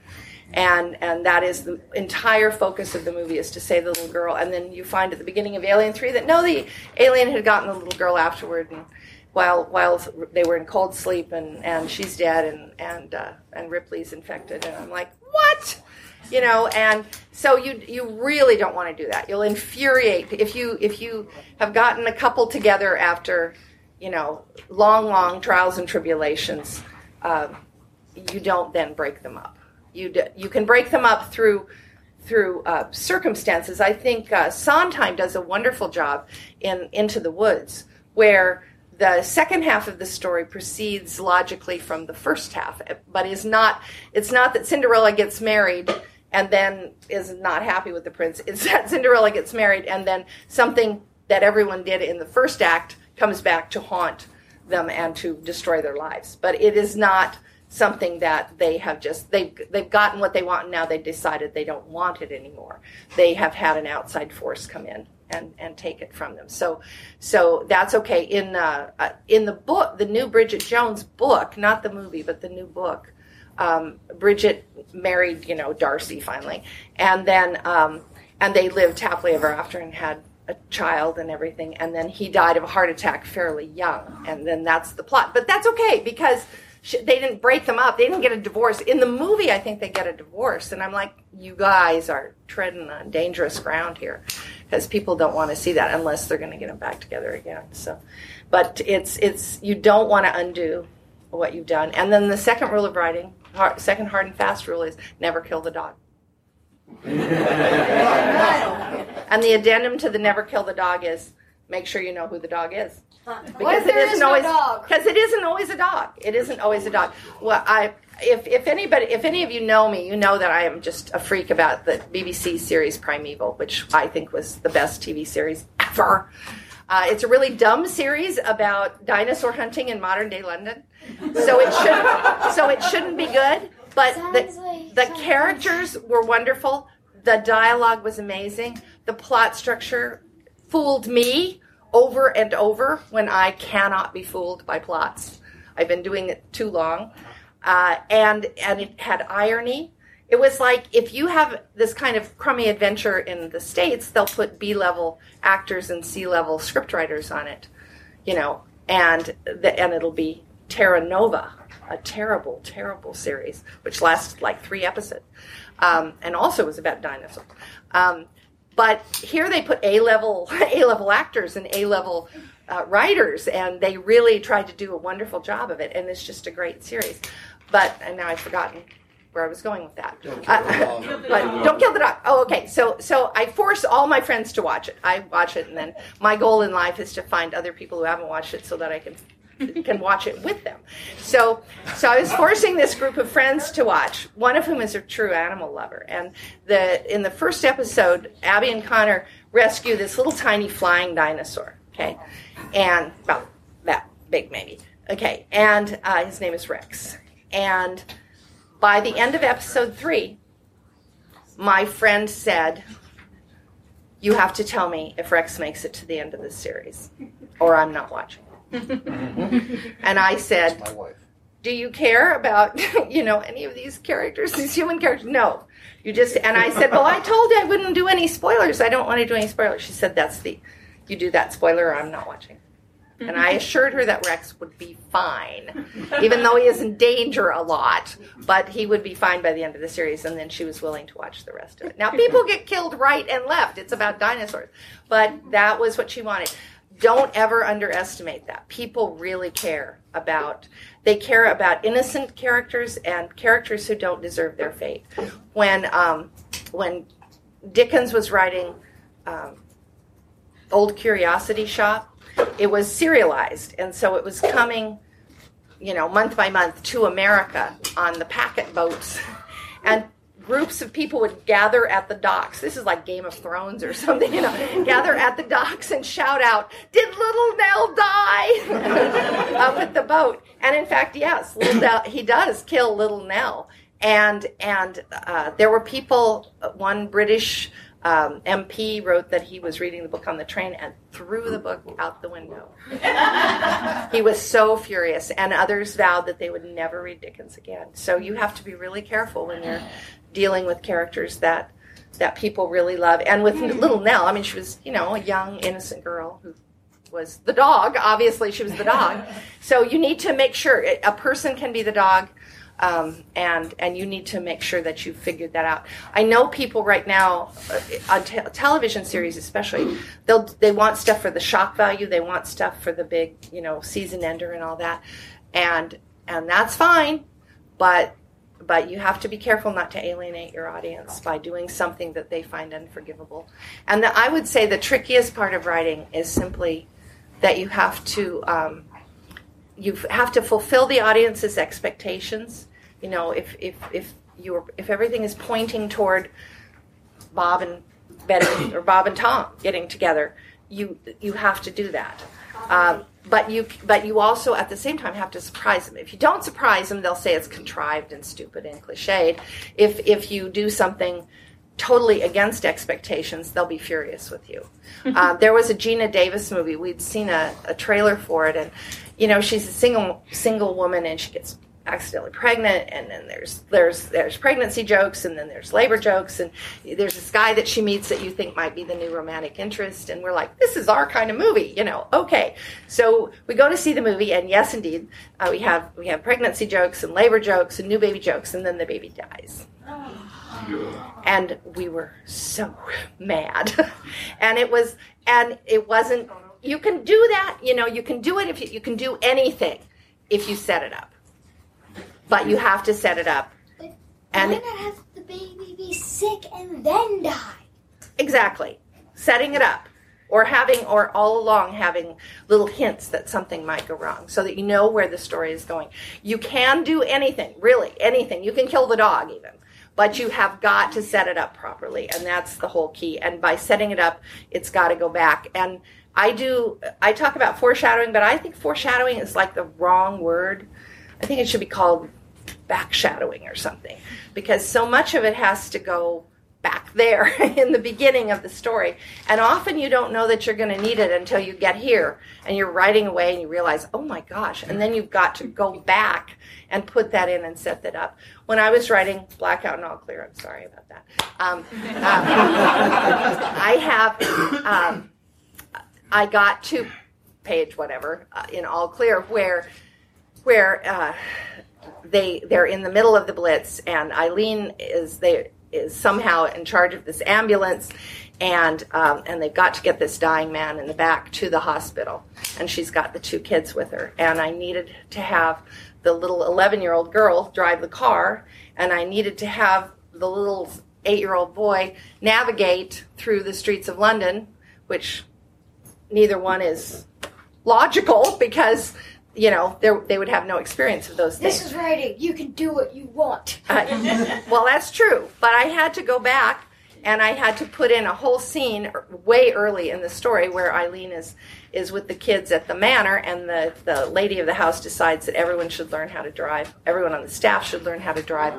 Speaker 4: and and that is the entire focus of the movie is to save the little girl. And then you find at the beginning of Alien Three that no, the alien had gotten the little girl afterward, and while while they were in cold sleep, and and she's dead, and and uh, and Ripley's infected, and I'm like, what? you know and so you you really don't want to do that. You'll infuriate. If you if you have gotten a couple together after you know long long trials and tribulations uh, you don't then break them up you you can break them up through through uh, circumstances. I think uh, sondheim does a wonderful job in into the woods where the second half of the story proceeds logically from the first half but is not it's not that cinderella gets married and then is not happy with the prince. It's that cinderella gets married and then something that everyone did in the first act comes back to haunt them and to destroy their lives. But it is not something that they have just they've they've gotten what they want and now they've decided they don't want it anymore they have had an outside force come in and and take it from them. So so that's okay. In uh, uh, in the book, the new Bridget Jones book, not the movie, but the new book, um, Bridget married you know Darcy finally, and then um, and they lived happily ever after and had a child and everything, and then he died of a heart attack fairly young, and then that's the plot. But that's okay because. Sh- They didn't break them up. They didn't get a divorce. In the movie, I think they get a divorce. And I'm like, you guys are treading on dangerous ground here because people don't want to see that unless they're going to get them back together again. So, but it's it's you don't want to undo what you've done. And then the second rule of writing, hard, second hard and fast rule is never kill the dog. And the addendum to the never kill the dog is make sure you know who the dog is.
Speaker 9: What
Speaker 4: Because
Speaker 9: if
Speaker 4: it
Speaker 9: there
Speaker 4: isn't
Speaker 9: is no
Speaker 4: always
Speaker 9: dog?
Speaker 4: because it isn't always a dog. It isn't always a dog. Well, I if if anybody if any of you know me, you know that I am just a freak about the BBC series Primeval, which I think was the best TV series ever. Uh, it's a really dumb series about dinosaur hunting in modern day London, so it should so it shouldn't be good. But the,
Speaker 9: like
Speaker 4: the characters were wonderful. The dialogue was amazing. The plot structure fooled me over and over when I cannot be fooled by plots. I've been doing it too long, uh, and and it had irony. It was like if you have this kind of crummy adventure in the states, they'll put B level actors and C level scriptwriters on it, you know, and the, and it'll be Terra Nova, a terrible, terrible series which lasted like three episodes, um, and also was about dinosaurs. Um, but here they put A level A level actors and A level uh, writers, and they really tried to do a wonderful job of it, and it's just a great series. But and now I've forgotten where I was going with that. Uh, but don't kill the dog. Oh, okay. So so I force all my friends to watch it. I watch it, and then my goal in life is to find other people who haven't watched it so that I can can watch it with them. So so I was forcing this group of friends to watch. One of whom is a true animal lover, and the in the first episode, Abby and Connor rescue this little tiny flying dinosaur. Okay, and about that big maybe. Okay, and uh, his name is Rex, and by the end of episode three, my friend said, You have to tell me if Rex makes it to the end of this series, or I'm not watching. Mm-hmm. and I said,
Speaker 6: My wife.
Speaker 4: Do you care about, you know, any of these characters, these human characters? No. You just, and I said, Well, I told you I wouldn't do any spoilers. I don't want to do any spoilers. She said, That's the, you do that spoiler, or I'm not watching. And I mm-hmm. assured her that Rex would be fine, even though he is in danger a lot. But he would be fine by the end of the series, and then she was willing to watch the rest of it. Now, people get killed right and left. It's about dinosaurs. But that was what she wanted. Don't ever underestimate that. People really care about, they care about innocent characters and characters who don't deserve their fate. When, um, when Dickens was writing um, Old Curiosity Shop, it was serialized, and so it was coming, you know, month by month to America on the packet boats, and groups of people would gather at the docks. This is like Game of Thrones or something, you know, gather at the docks and shout out, "Did little Nell die?" up at the boat, and in fact, yes, Nell, he does kill little Nell, and and uh, there were people. One British um, MP wrote that he was reading the book on the train and threw the book out the window. he was so furious, and others vowed that they would never read Dickens again. So you have to be really careful when you're dealing with characters that that people really love. And with Little Nell, I mean, she was you know a young innocent girl who was the dog. Obviously, she was the dog. So you need to make sure a person can be the dog um, and and you need to make sure that you figured that out. I know people right now uh, on te- television series, especially, they'll they want stuff for the shock value. They want stuff for the big, you know, season ender and all that, and and that's fine, but but you have to be careful not to alienate your audience by doing something that they find unforgivable. And the, I would say the trickiest part of writing is simply that you have to. Um, you have to fulfill the audience's expectations. You know, if if if you're if everything is pointing toward Bob and Betty or Bob and Tom getting together, you you have to do that. Um, but you but you also at the same time have to surprise them. If you don't surprise them, they'll say it's contrived and stupid and cliched. If if you do something totally against expectations, they'll be furious with you. uh, there was a Geena Davis movie. We'd seen a, a trailer for it, and you know she's a single single woman, and she gets accidentally pregnant, and then there's there's there's pregnancy jokes, and then there's labor jokes, and there's this guy that she meets that you think might be the new romantic interest, and we're like, this is our kind of movie, you know? Okay, so we go to see the movie, and yes, indeed, uh, we have we have pregnancy jokes and labor jokes and new baby jokes, and then the baby dies. And we were so mad. And it was and it wasn't you can do that you know you can do it if you, you can do anything if you set it up but you have to set it up.
Speaker 9: And
Speaker 4: and
Speaker 9: Why not have the baby be sick and then die?
Speaker 4: exactly. Setting it up. Or having or all along having little hints that something might go wrong so that you know where the story is going. You can do anything really anything. You can kill the dog even. But you have got to set it up properly and that's the whole key. And by setting it up it's got to go back. And i do i talk about foreshadowing but i think foreshadowing is like the wrong word. I think it should be called backshadowing or something because so much of it has to go back there in the beginning of the story. And often you don't know that you're going to need it until you get here and you're writing away and you realize, oh my gosh. And then you've got to go back and put that in and set that up. When I was writing Blackout and All Clear, I'm sorry about that. Um, uh, I have, um, I got to page whatever uh, in All Clear where, where, uh, they they're in the middle of the blitz and Eileen is they is somehow in charge of this ambulance, and um, and they've got to get this dying man in the back to the hospital, and she's got the two kids with her, and I needed to have the little 11 year old girl drive the car, and I needed to have the little eight year old boy navigate through the streets of London, which neither one is logical because you know they would have no experience of those things.
Speaker 9: This is writing. You can do what you want.
Speaker 4: Uh, well, that's true, but I had to go back and I had to put in a whole scene way early in the story where Eileen is is with the kids at the manor, and the the lady of the house decides that everyone should learn how to drive. Everyone on the staff should learn how to drive,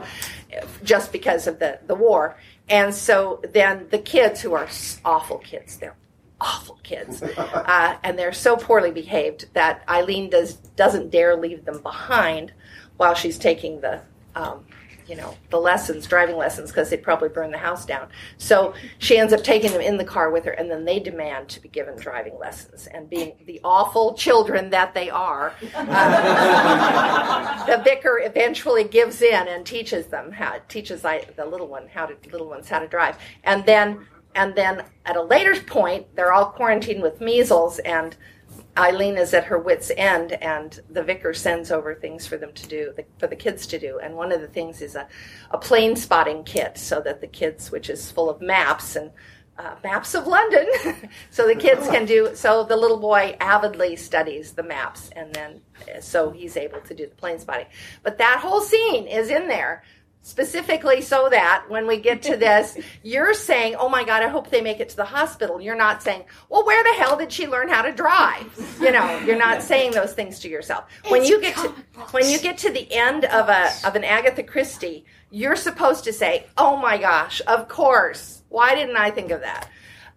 Speaker 4: just because of the the war. And so then the kids, who are awful kids, they're awful kids, uh, and they're so poorly behaved that Eileen does doesn't dare leave them behind while she's taking the um, you know the lessons, driving lessons, because they'd probably burn the house down. So she ends up taking them in the car with her, and then they demand to be given driving lessons. And being the awful children that they are, uh, the vicar eventually gives in and teaches them how teaches I, the little one how to little ones how to drive, and then and then at a later point, they're all quarantined with measles, and Eileen is at her wits' end, and the vicar sends over things for them to do, for the kids to do. And one of the things is a, a plane spotting kit, so that the kids, which is full of maps and uh, maps of London, so the kids can do. So the little boy avidly studies the maps, and then so he's able to do the plane spotting. But that whole scene is in there specifically so that when we get to this, you're saying, "Oh my God, I hope they make it to the hospital." You're not saying, "Well, where the hell did she learn how to drive?" You know, you're not saying those things to yourself. When you get to when you get to the end of a of an Agatha Christie, you're supposed to say, "Oh my gosh, of course. Why didn't I think of that?"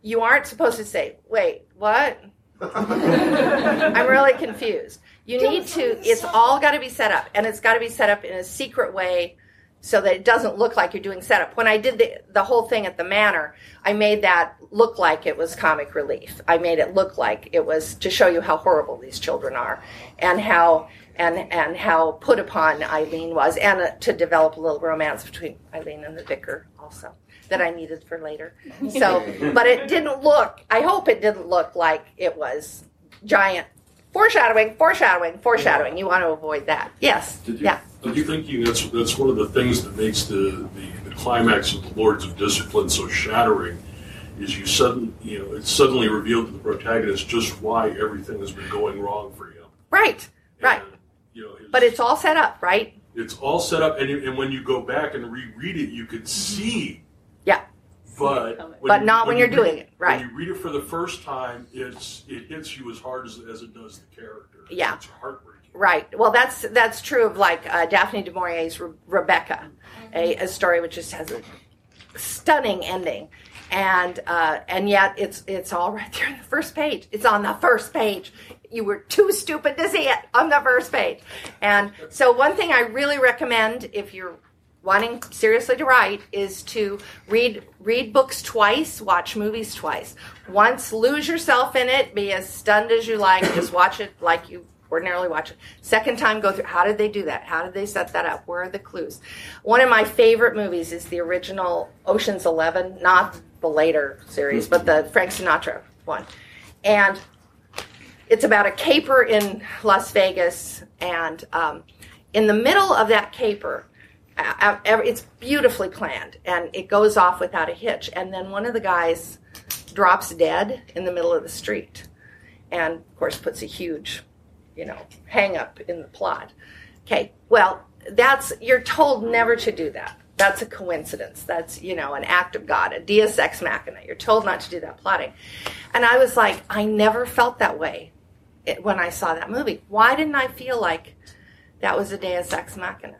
Speaker 4: You aren't supposed to say, "Wait, what?" I'm really confused. You need to. It's all got to be set up, and it's got to be set up in a secret way so that it doesn't look like you're doing setup. When I did the, the whole thing at the manor, I made that look like it was comic relief. I made it look like it was to show you how horrible these children are and how and and how put upon Eileen was and uh, to develop a little romance between Eileen and the vicar also that I needed for later. So, but it didn't look, I hope it didn't look like it was giant foreshadowing, foreshadowing, foreshadowing. You want to avoid that. Yes.
Speaker 5: Did you,
Speaker 4: yeah.
Speaker 5: Are you thinking that's that's one of the things that makes the, the, the climax of the Lords of Discipline so shattering? Is you sudden you know it's suddenly revealed to the protagonist just why everything has been going wrong for him.
Speaker 4: Right.
Speaker 5: And,
Speaker 4: right.
Speaker 5: You know, his,
Speaker 4: But it's all set up, right?
Speaker 5: it's all set up, and, and when you go back and reread it, you could mm-hmm. see.
Speaker 4: Yeah.
Speaker 5: But when
Speaker 4: But
Speaker 5: you-
Speaker 4: not when
Speaker 5: you
Speaker 4: you're
Speaker 5: read
Speaker 4: doing it, right.
Speaker 5: When you read it for the first time, it's it hits you as hard as, as it does the character.
Speaker 4: Yeah.
Speaker 5: it's heartbreaking.
Speaker 4: Right. Well, that's that's true of like uh, Daphne du Maurier's Re- Rebecca, a, a story which just has a stunning ending, and uh, and yet it's it's all right there on the first page. It's on the first page. You were too stupid to see it on the first page, and so one thing I really recommend if you're wanting seriously to write is to read read books twice, watch movies twice. Once lose yourself in it, be as stunned as you like, just watch it like you ordinarily watch it. Second time go through how did they do that? How did they set that up? Where are the clues? One of my favorite movies is the original Ocean's 11, not the later series, but the Frank Sinatra one. And it's about a caper in Las Vegas, and um, in the middle of that caper, it's beautifully planned, and it goes off without a hitch. And then one of the guys drops dead in the middle of the street, and of course puts a huge, you know, hang up in the plot. Okay, well, that's you're told never to do that. That's a coincidence. That's you know an act of God, a Deus ex machina. You're told not to do that plotting, and I was like, I never felt that way when I saw that movie. Why didn't I feel like that was a Deus ex machina?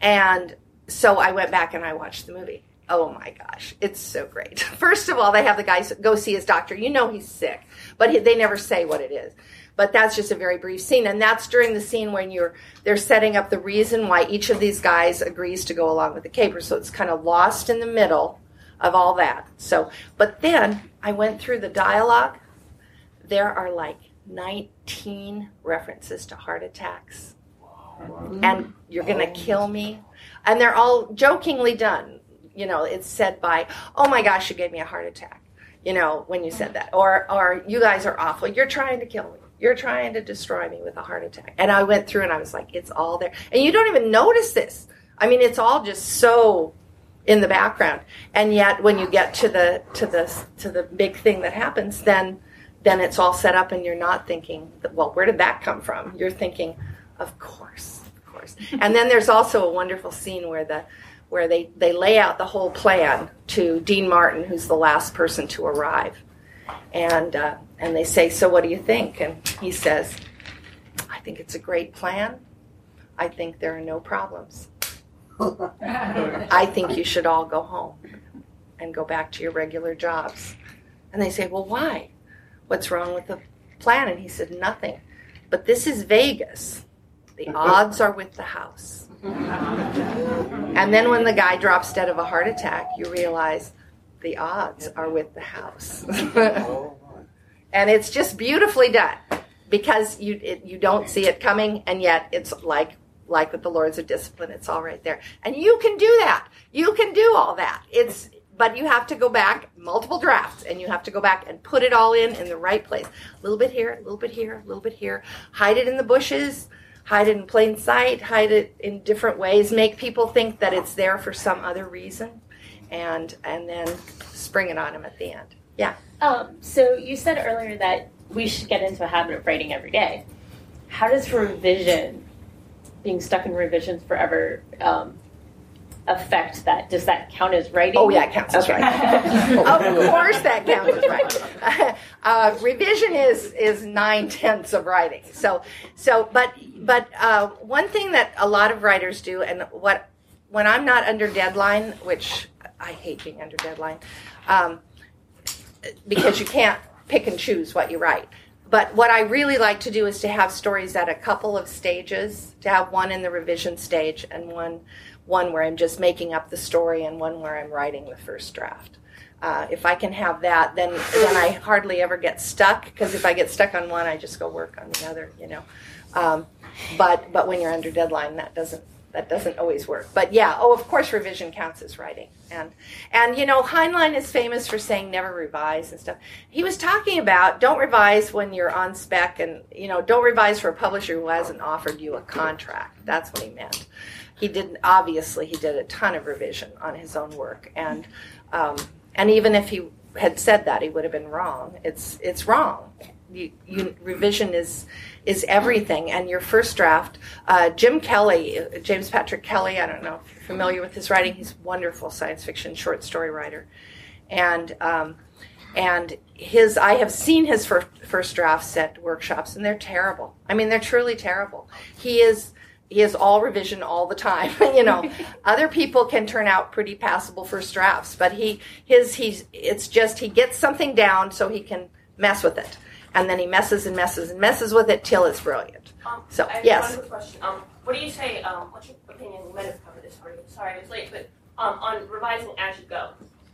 Speaker 4: And so I went back and I watched the movie. Oh my gosh, it's so great. First of all, they have the guy go see his doctor. You know he's sick, but they never say what it is. But that's just a very brief scene, and that's during the scene when you're they're setting up the reason why each of these guys agrees to go along with the caper. So it's kind of lost in the middle of all that. So, but then I went through the dialogue. There are like 19 references to heart attacks and you're going to kill me. And they're all jokingly done. You know, it's said by, oh my gosh, you gave me a heart attack, you know, when you said that. Or, or you guys are awful. You're trying to kill me. You're trying to destroy me with a heart attack. And I went through and I was like, it's all there. And you don't even notice this. I mean, it's all just so in the background. And yet when you get to the, to the, to the big thing that happens, then, then it's all set up and you're not thinking, well, where did that come from? You're thinking, of course, of course. And then there's also a wonderful scene where the where they, they lay out the whole plan to Dean Martin, who's the last person to arrive, and uh, and they say, "So what do you think?" And he says, "I think it's a great plan. I think there are no problems. I think you should all go home and go back to your regular jobs." And they say, "Well, why? What's wrong with the plan?" And he said, "Nothing. But this is Vegas." The odds are with the house. And then when the guy drops dead of a heart attack, you realize the odds are with the house. Oh, and it's just beautifully done because you it, you don't see it coming, and yet it's like like with the Lords of Discipline, it's all right there, and you can do that. You can do all that. It's but you have to go back multiple drafts and you have to go back and put it all in in the right place. A little bit here a little bit here a little bit here. Hide it in the bushes. Hide it in plain sight, hide it in different ways, make people think that it's there for some other reason, and and then spring it on them at the end. Yeah.
Speaker 10: Um, so you said earlier that we should get into a habit of writing every day. How does revision, being stuck in revisions forever, um, affect that? Does that count as writing?
Speaker 4: Oh yeah, it counts as
Speaker 10: Okay.
Speaker 4: writing. of course, that counts as writing. Uh, revision is is nine tenths of writing. So so, but but uh, one thing that a lot of writers do, and what when I'm not under deadline, which I hate being under deadline, um, because you can't pick and choose what you write. But what I really like to do is to have stories at a couple of stages, to have one in the revision stage and one one where I'm just making up the story and one where I'm writing the first draft. Uh, if I can have that, then then I hardly ever get stuck because if I get stuck on one, I just go work on the other. You know, um, but but when you're under deadline, that doesn't that doesn't always work. But yeah, oh, of course, revision counts as writing. And and you know, Heinlein is famous for saying never revise and stuff. He was talking about don't revise when you're on spec, and you know, don't revise for a publisher who hasn't offered you a contract. That's what he meant. He didn't. obviously he did a ton of revision on his own work, and um, and even if he had said that, he would have been wrong. It's it's wrong. You, you, revision is is everything. And your first draft, uh, Jim Kelly, uh, James Patrick Kelly. I don't know if you're familiar with his writing. He's a wonderful science fiction short story writer, and um, and his I have seen his first first drafts at workshops, and they're terrible. I mean, they're truly terrible. He is he is all revision all the time you know other people can turn out pretty passable first drafts but he his he's it's just he gets something down so he can mess with it and then he messes and messes and messes with it till it's brilliant
Speaker 11: Um,
Speaker 4: So,
Speaker 11: I have
Speaker 4: yes.
Speaker 11: one question. Um, what do you say? Um, what's your opinion? We might have covered this already. Sorry, I was late, but um, on revising as you go.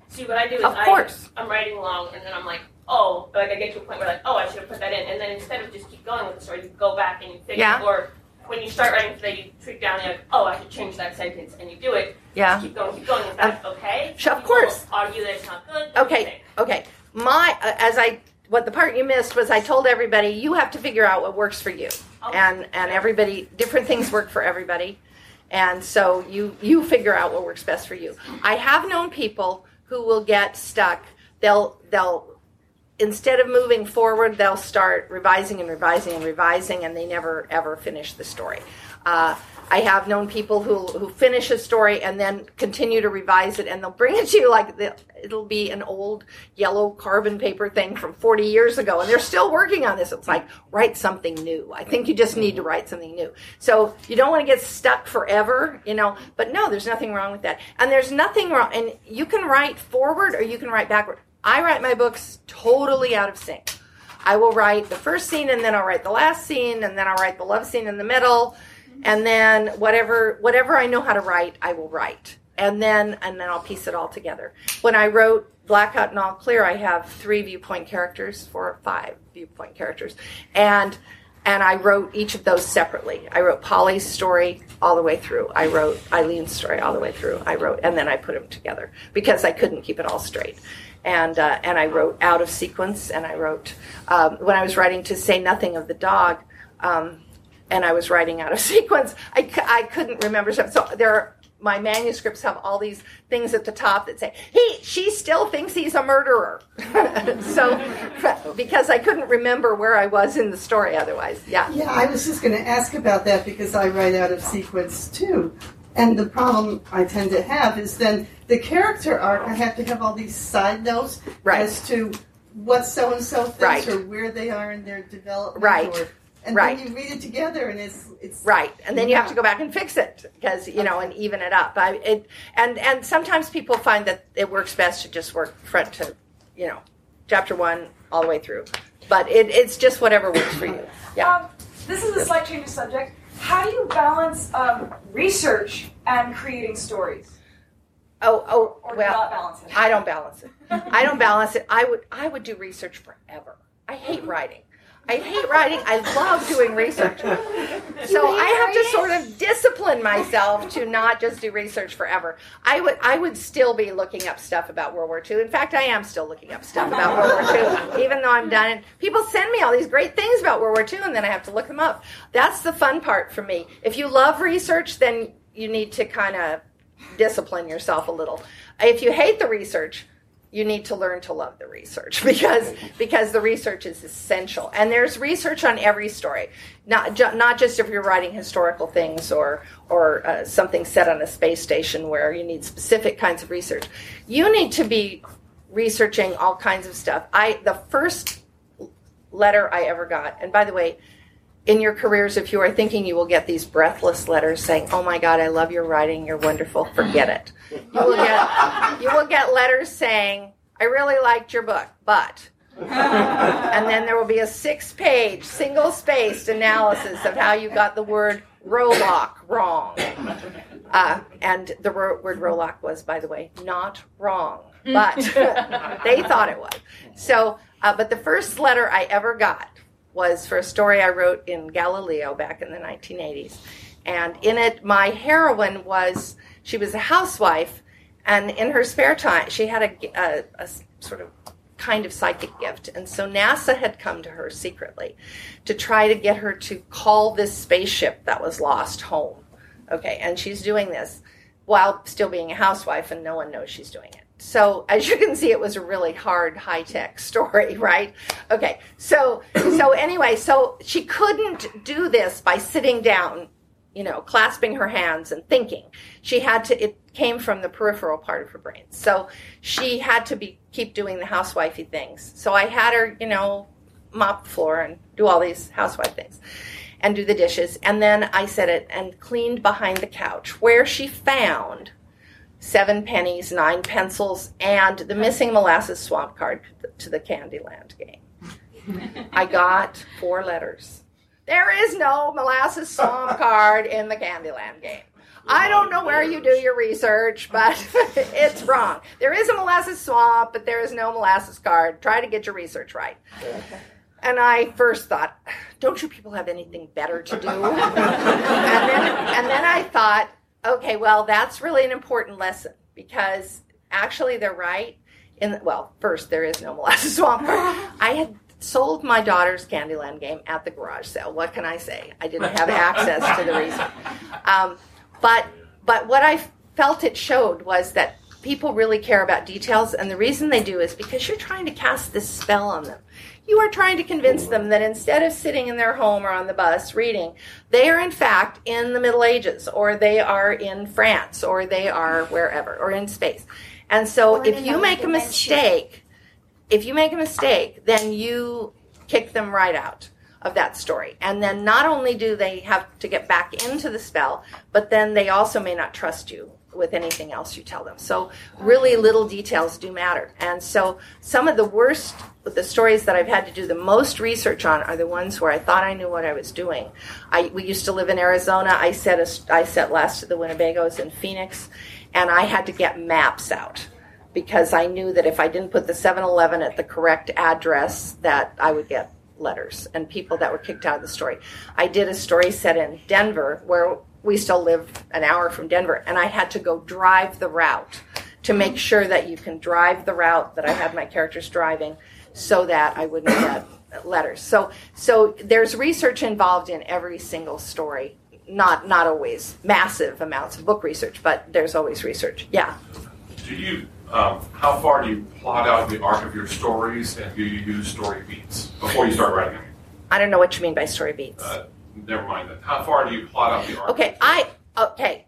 Speaker 11: See, what I do is
Speaker 4: Of course.
Speaker 11: I, I'm writing along, and then I'm like, oh, like I get to a point where like, oh, I should have put that in, and then instead of just keep going with the story, you go back and you fix
Speaker 4: Yeah.
Speaker 11: it, or when you start writing today, you tweak down, you're like, oh, I should change that sentence, and you do it.
Speaker 4: Yeah.
Speaker 11: Keep going, keep going. Is that okay?
Speaker 4: of course.
Speaker 11: Argue that it's not good. You
Speaker 4: okay okay my uh, as i what the part you missed was i told everybody you have to figure out what works for you
Speaker 11: Okay.
Speaker 4: and and everybody different things work for everybody and so you you figure out what works best for you i have known people who will get stuck they'll they'll instead of moving forward, they'll start revising and revising and revising, and they never ever finish the story. Uh, I have known people who who finish a story and then continue to revise it, and they'll bring it to you like the, it'll be an old yellow carbon paper thing from 40 years ago, and they're still working on this. It's like write something new. I think you just need to mm-hmm. write something new. So you don't want to get stuck forever, you know. But no, there's nothing wrong with that, and there's nothing wrong. And you can write forward or you can write backward. I write my books totally out of sync. I will write the first scene and then I'll write the last scene and then I'll write the love scene in the middle and then whatever whatever I know how to write, I will write. And then and then I'll piece it all together. When I wrote Blackout and All Clear, I have three viewpoint characters, four or five viewpoint characters. And and I wrote each of those separately. I wrote Polly's story all the way through. I wrote Eileen's story all the way through. I wrote, and then I put them together because I couldn't keep it all straight. And uh, and I wrote out of sequence, and I wrote um, when I was writing to say nothing of the dog, um, and I was writing out of sequence. I, I couldn't remember stuff. So there are my manuscripts have all these things at the top that say he she still thinks he's a murderer so because i couldn't remember where i was in the story otherwise yeah
Speaker 12: Yeah, I was just going to ask about that because I write out of sequence too. And the problem I tend to have is then the character arc, I have to have all these side notes
Speaker 4: Right.
Speaker 12: as to what so and so thinks
Speaker 4: Right.
Speaker 12: or where they are in their development.
Speaker 4: Right.
Speaker 12: Or, and
Speaker 4: Right.
Speaker 12: then you read it together and it's it's
Speaker 4: right and then you have to go back and fix it because you know and even it up I, it and and sometimes people find that it works best to just work front to you know chapter one all the way through but it, it's just whatever works for you yeah
Speaker 8: Um, this is a slight change of subject. How do you balance um, research and creating stories?
Speaker 4: oh oh
Speaker 8: Or do
Speaker 4: well
Speaker 8: not balance it?
Speaker 4: I don't balance it. I don't balance it. I would I would do research forever. I hate writing. I hate writing. I love doing research. So I have to sort of discipline myself to not just do research forever. I would I would still be looking up stuff about World War II. In fact, I am still looking up stuff about World War II, even though I'm done. And people send me all these great things about World War II, and then I have to look them up. That's the fun part for me. If you love research, then you need to kind of discipline yourself a little. If you hate the research, you need to learn to love the research because because the research is essential. And there's research on every story, not ju- not just if you're writing historical things or or uh, something set on a space station where you need specific kinds of research. You need to be researching all kinds of stuff. I the first letter I ever got, and by the way, in your careers, if you are thinking you will get these breathless letters saying, "Oh my God, I love your writing, you're wonderful," forget it. You will get you will get letters saying, "I really liked your book, but," and then there will be a six-page, single-spaced analysis of how you got the word rowlock wrong. Uh, and the ro- word rowlock was, by the way, not wrong, but they thought it was. So, uh, but the first letter I ever got was for a story I wrote in Galileo back in the 1980s. And in it, my heroine was, she was a housewife, and in her spare time, she had a sort of kind of psychic gift. And so NASA had come to her secretly to try to get her to call this spaceship that was lost home. Okay, and she's doing this while still being a housewife, and no one knows she's doing it. So, as you can see, it was a really hard, high tech story, right? Okay, so so anyway, so she couldn't do this by sitting down, you know, clasping her hands and thinking. She had to. It came from the peripheral part of her brain, so she had to be keep doing the housewifey things. So I had her, you know, mop the floor and do all these housewife things and do the dishes. And then I said it and cleaned behind the couch where she found seven pennies, nine pencils, and the missing molasses swamp card to the Candyland game. I got four letters. There is no molasses swamp card in the Candyland game. I don't know where you do your research, but it's wrong. There is a molasses swamp, but there is no molasses card. Try to get your research right. And I first thought, don't you people have anything better to do? and, then, and then I thought, okay, well, that's really an important lesson because actually they're right. In well, first there is no molasses swamp. I had sold my daughter's Candyland game at the garage sale. What can I say? I didn't have access to the reason. Um, but but what I felt it showed was that people really care about details, and the reason they do is because you're trying to cast this spell on them. You are trying to convince them that instead of sitting in their home or on the bus reading, they are in fact in the Middle Ages, or they are in France, or they are wherever, or in space. And so
Speaker 9: Or
Speaker 4: if you
Speaker 9: another
Speaker 4: make a mistake, if you make a mistake, then you kick them right out of that story. And then not only do they have to get back into the spell, but then they also may not trust you with anything else you tell them. So really little details do matter. And so some of the worst the stories that I've had to do the most research on are the ones where I thought I knew what I was doing. I we used to live in Arizona. I set a, I set last to the Winnebagos in Phoenix and I had to get maps out because I knew that if I didn't put the 7-Eleven at the correct address, that I would get letters and people that were kicked out of the story. I did a story set in Denver where we still live an hour from Denver, and I had to go drive the route to make sure that you can drive the route that I had my characters driving, so that I wouldn't get letters. So, so there's research involved in every single story. Not not always massive amounts of book research, but there's always research. Yeah.
Speaker 13: Do you, um, how far do you plot out the arc of your stories and do you use story beats before you start writing them?
Speaker 4: I don't know what you mean by story beats.
Speaker 13: Uh, never mind that. How far do you plot out the arc?
Speaker 4: Okay, I okay.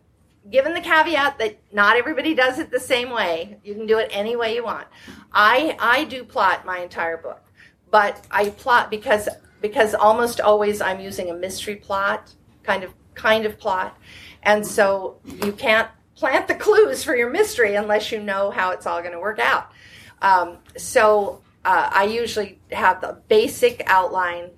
Speaker 4: Given the caveat that not everybody does it the same way, you can do it any way you want. I I do plot my entire book, but I plot because because almost always I'm using a mystery plot kind of kind of plot, and so you can't plant the clues for your mystery unless you know how it's all going to work out. Um, so uh, I usually have the basic outline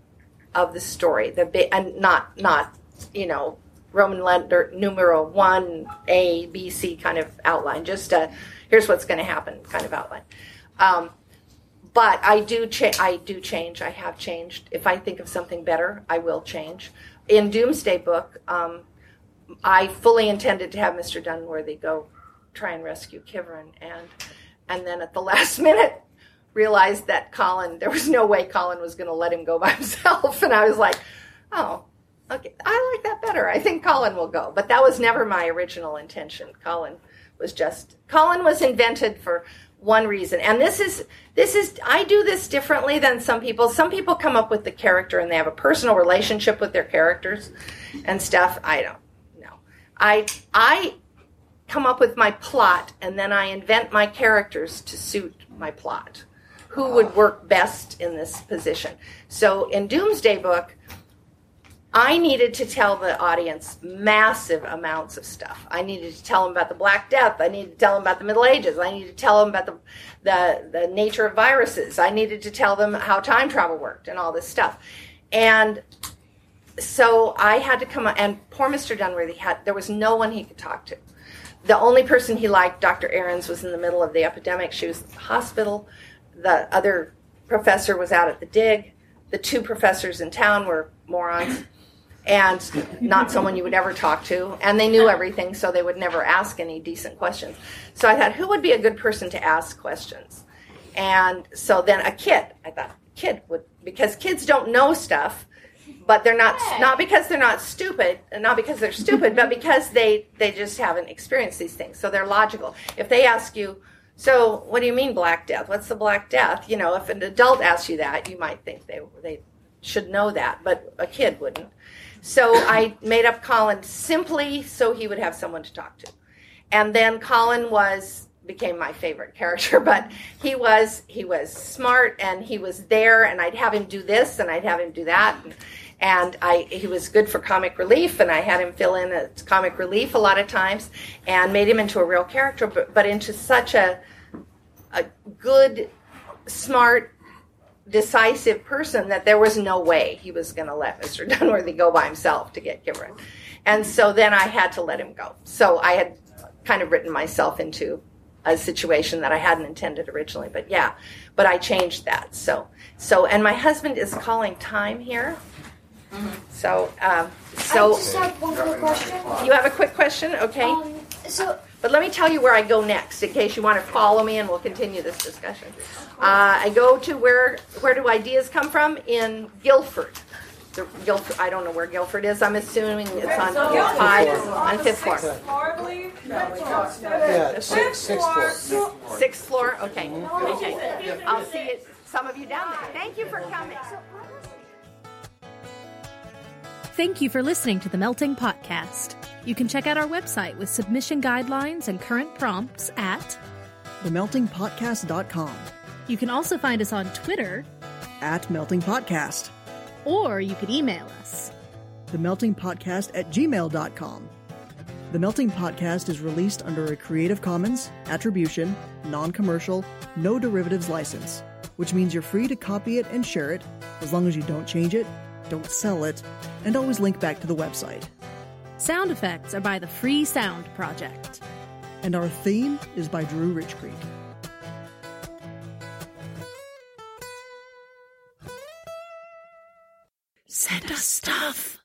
Speaker 4: of the story, the ba- and not not you know Roman letter numero one A B C kind of outline. Just a here's what's going to happen kind of outline. Um, but I do cha- I do change. I have changed. If I think of something better, I will change. In Doomsday Book, um, I fully intended to have Mr. Dunworthy go try and rescue Kivrin, and and then at the last minute realized that Colin there was no way Colin was going to let him go by himself, and I was like, oh, okay, I like that better. I think Colin will go, but that was never my original intention. Colin was just Colin was invented for one reason, and this is this is I do this differently than some people. Some people come up with the character and they have a personal relationship with their characters and stuff. I don't. I I come up with my plot and then I invent my characters to suit my plot. Who would oh. work best in this position? So in Doomsday Book, I needed to tell the audience massive amounts of stuff. I needed to tell them about the Black Death. I needed to tell them about the Middle Ages. I needed to tell them about the, the, the nature of viruses. I needed to tell them how time travel worked and all this stuff. And so I had to come up, and poor Mr. Dunworthy had, there was no one he could talk to. The only person he liked, Dr. Ahrens, was in the middle of the epidemic. She was at the hospital. The other professor was out at the dig. The two professors in town were morons and not someone you would ever talk to. And they knew everything, so they would never ask any decent questions. So I thought, who would be a good person to ask questions? And so then a kid, I thought, kid would, because kids don't know stuff but they're not not because they're not stupid and not because they're stupid but because they they just haven't experienced these things. So they're logical. If they ask you so what do you mean black death? What's the black death? You know if an adult asks you that you might think they they should know that but a kid wouldn't. So i made up colin simply so he would have someone to talk to. And then colin was became my favorite character but he was he was smart and he was there and i'd have him do this and i'd have him do that. and, and I he was good for comic relief, and I had him fill in as comic relief a lot of times, and made him into a real character, but, but into such a a good, smart, decisive person that there was no way he was going to let Mr. Dunworthy go by himself to get Kivrin, and so then I had to let him go. So I had kind of written myself into a situation that I hadn't intended originally, but yeah, but I changed that. So so and my husband is calling time here. So, um, so
Speaker 9: I just have one quick question.
Speaker 4: you have a quick question, okay?
Speaker 9: Um, so
Speaker 4: but let me tell you where I go next, in case you want to follow me, and we'll continue this discussion. Uh, I go to where where do ideas come from in Guilford, the Guilford, I don't know where Guilford is. I'm assuming it's on
Speaker 14: So Guilford
Speaker 4: five,
Speaker 14: is
Speaker 4: on fifth floor.
Speaker 14: sixth floor, I believe?
Speaker 6: Yeah,
Speaker 14: The
Speaker 6: six- sixth floor.
Speaker 4: Sixth floor, okay, okay. I'll see it, some of you down there. Thank you for coming.
Speaker 3: Thank you for listening to the Melting Podcast. You can check out our website with submission guidelines and current prompts at
Speaker 1: themeltingpodcast.com,
Speaker 3: You can also find us on Twitter,
Speaker 1: at Melting Podcast,
Speaker 3: or you could email us.
Speaker 1: themeltingpodcast at gmail.com. The Melting Podcast is released under a Creative Commons, Attribution, Non Commercial, No Derivatives license, which means you're free to copy it and share it as long as you don't change it, don't sell it, and always link back to the website.
Speaker 3: Sound effects are by the Free Sound Project.
Speaker 1: And our theme is by Drew Rich Creek.
Speaker 3: Send us stuff.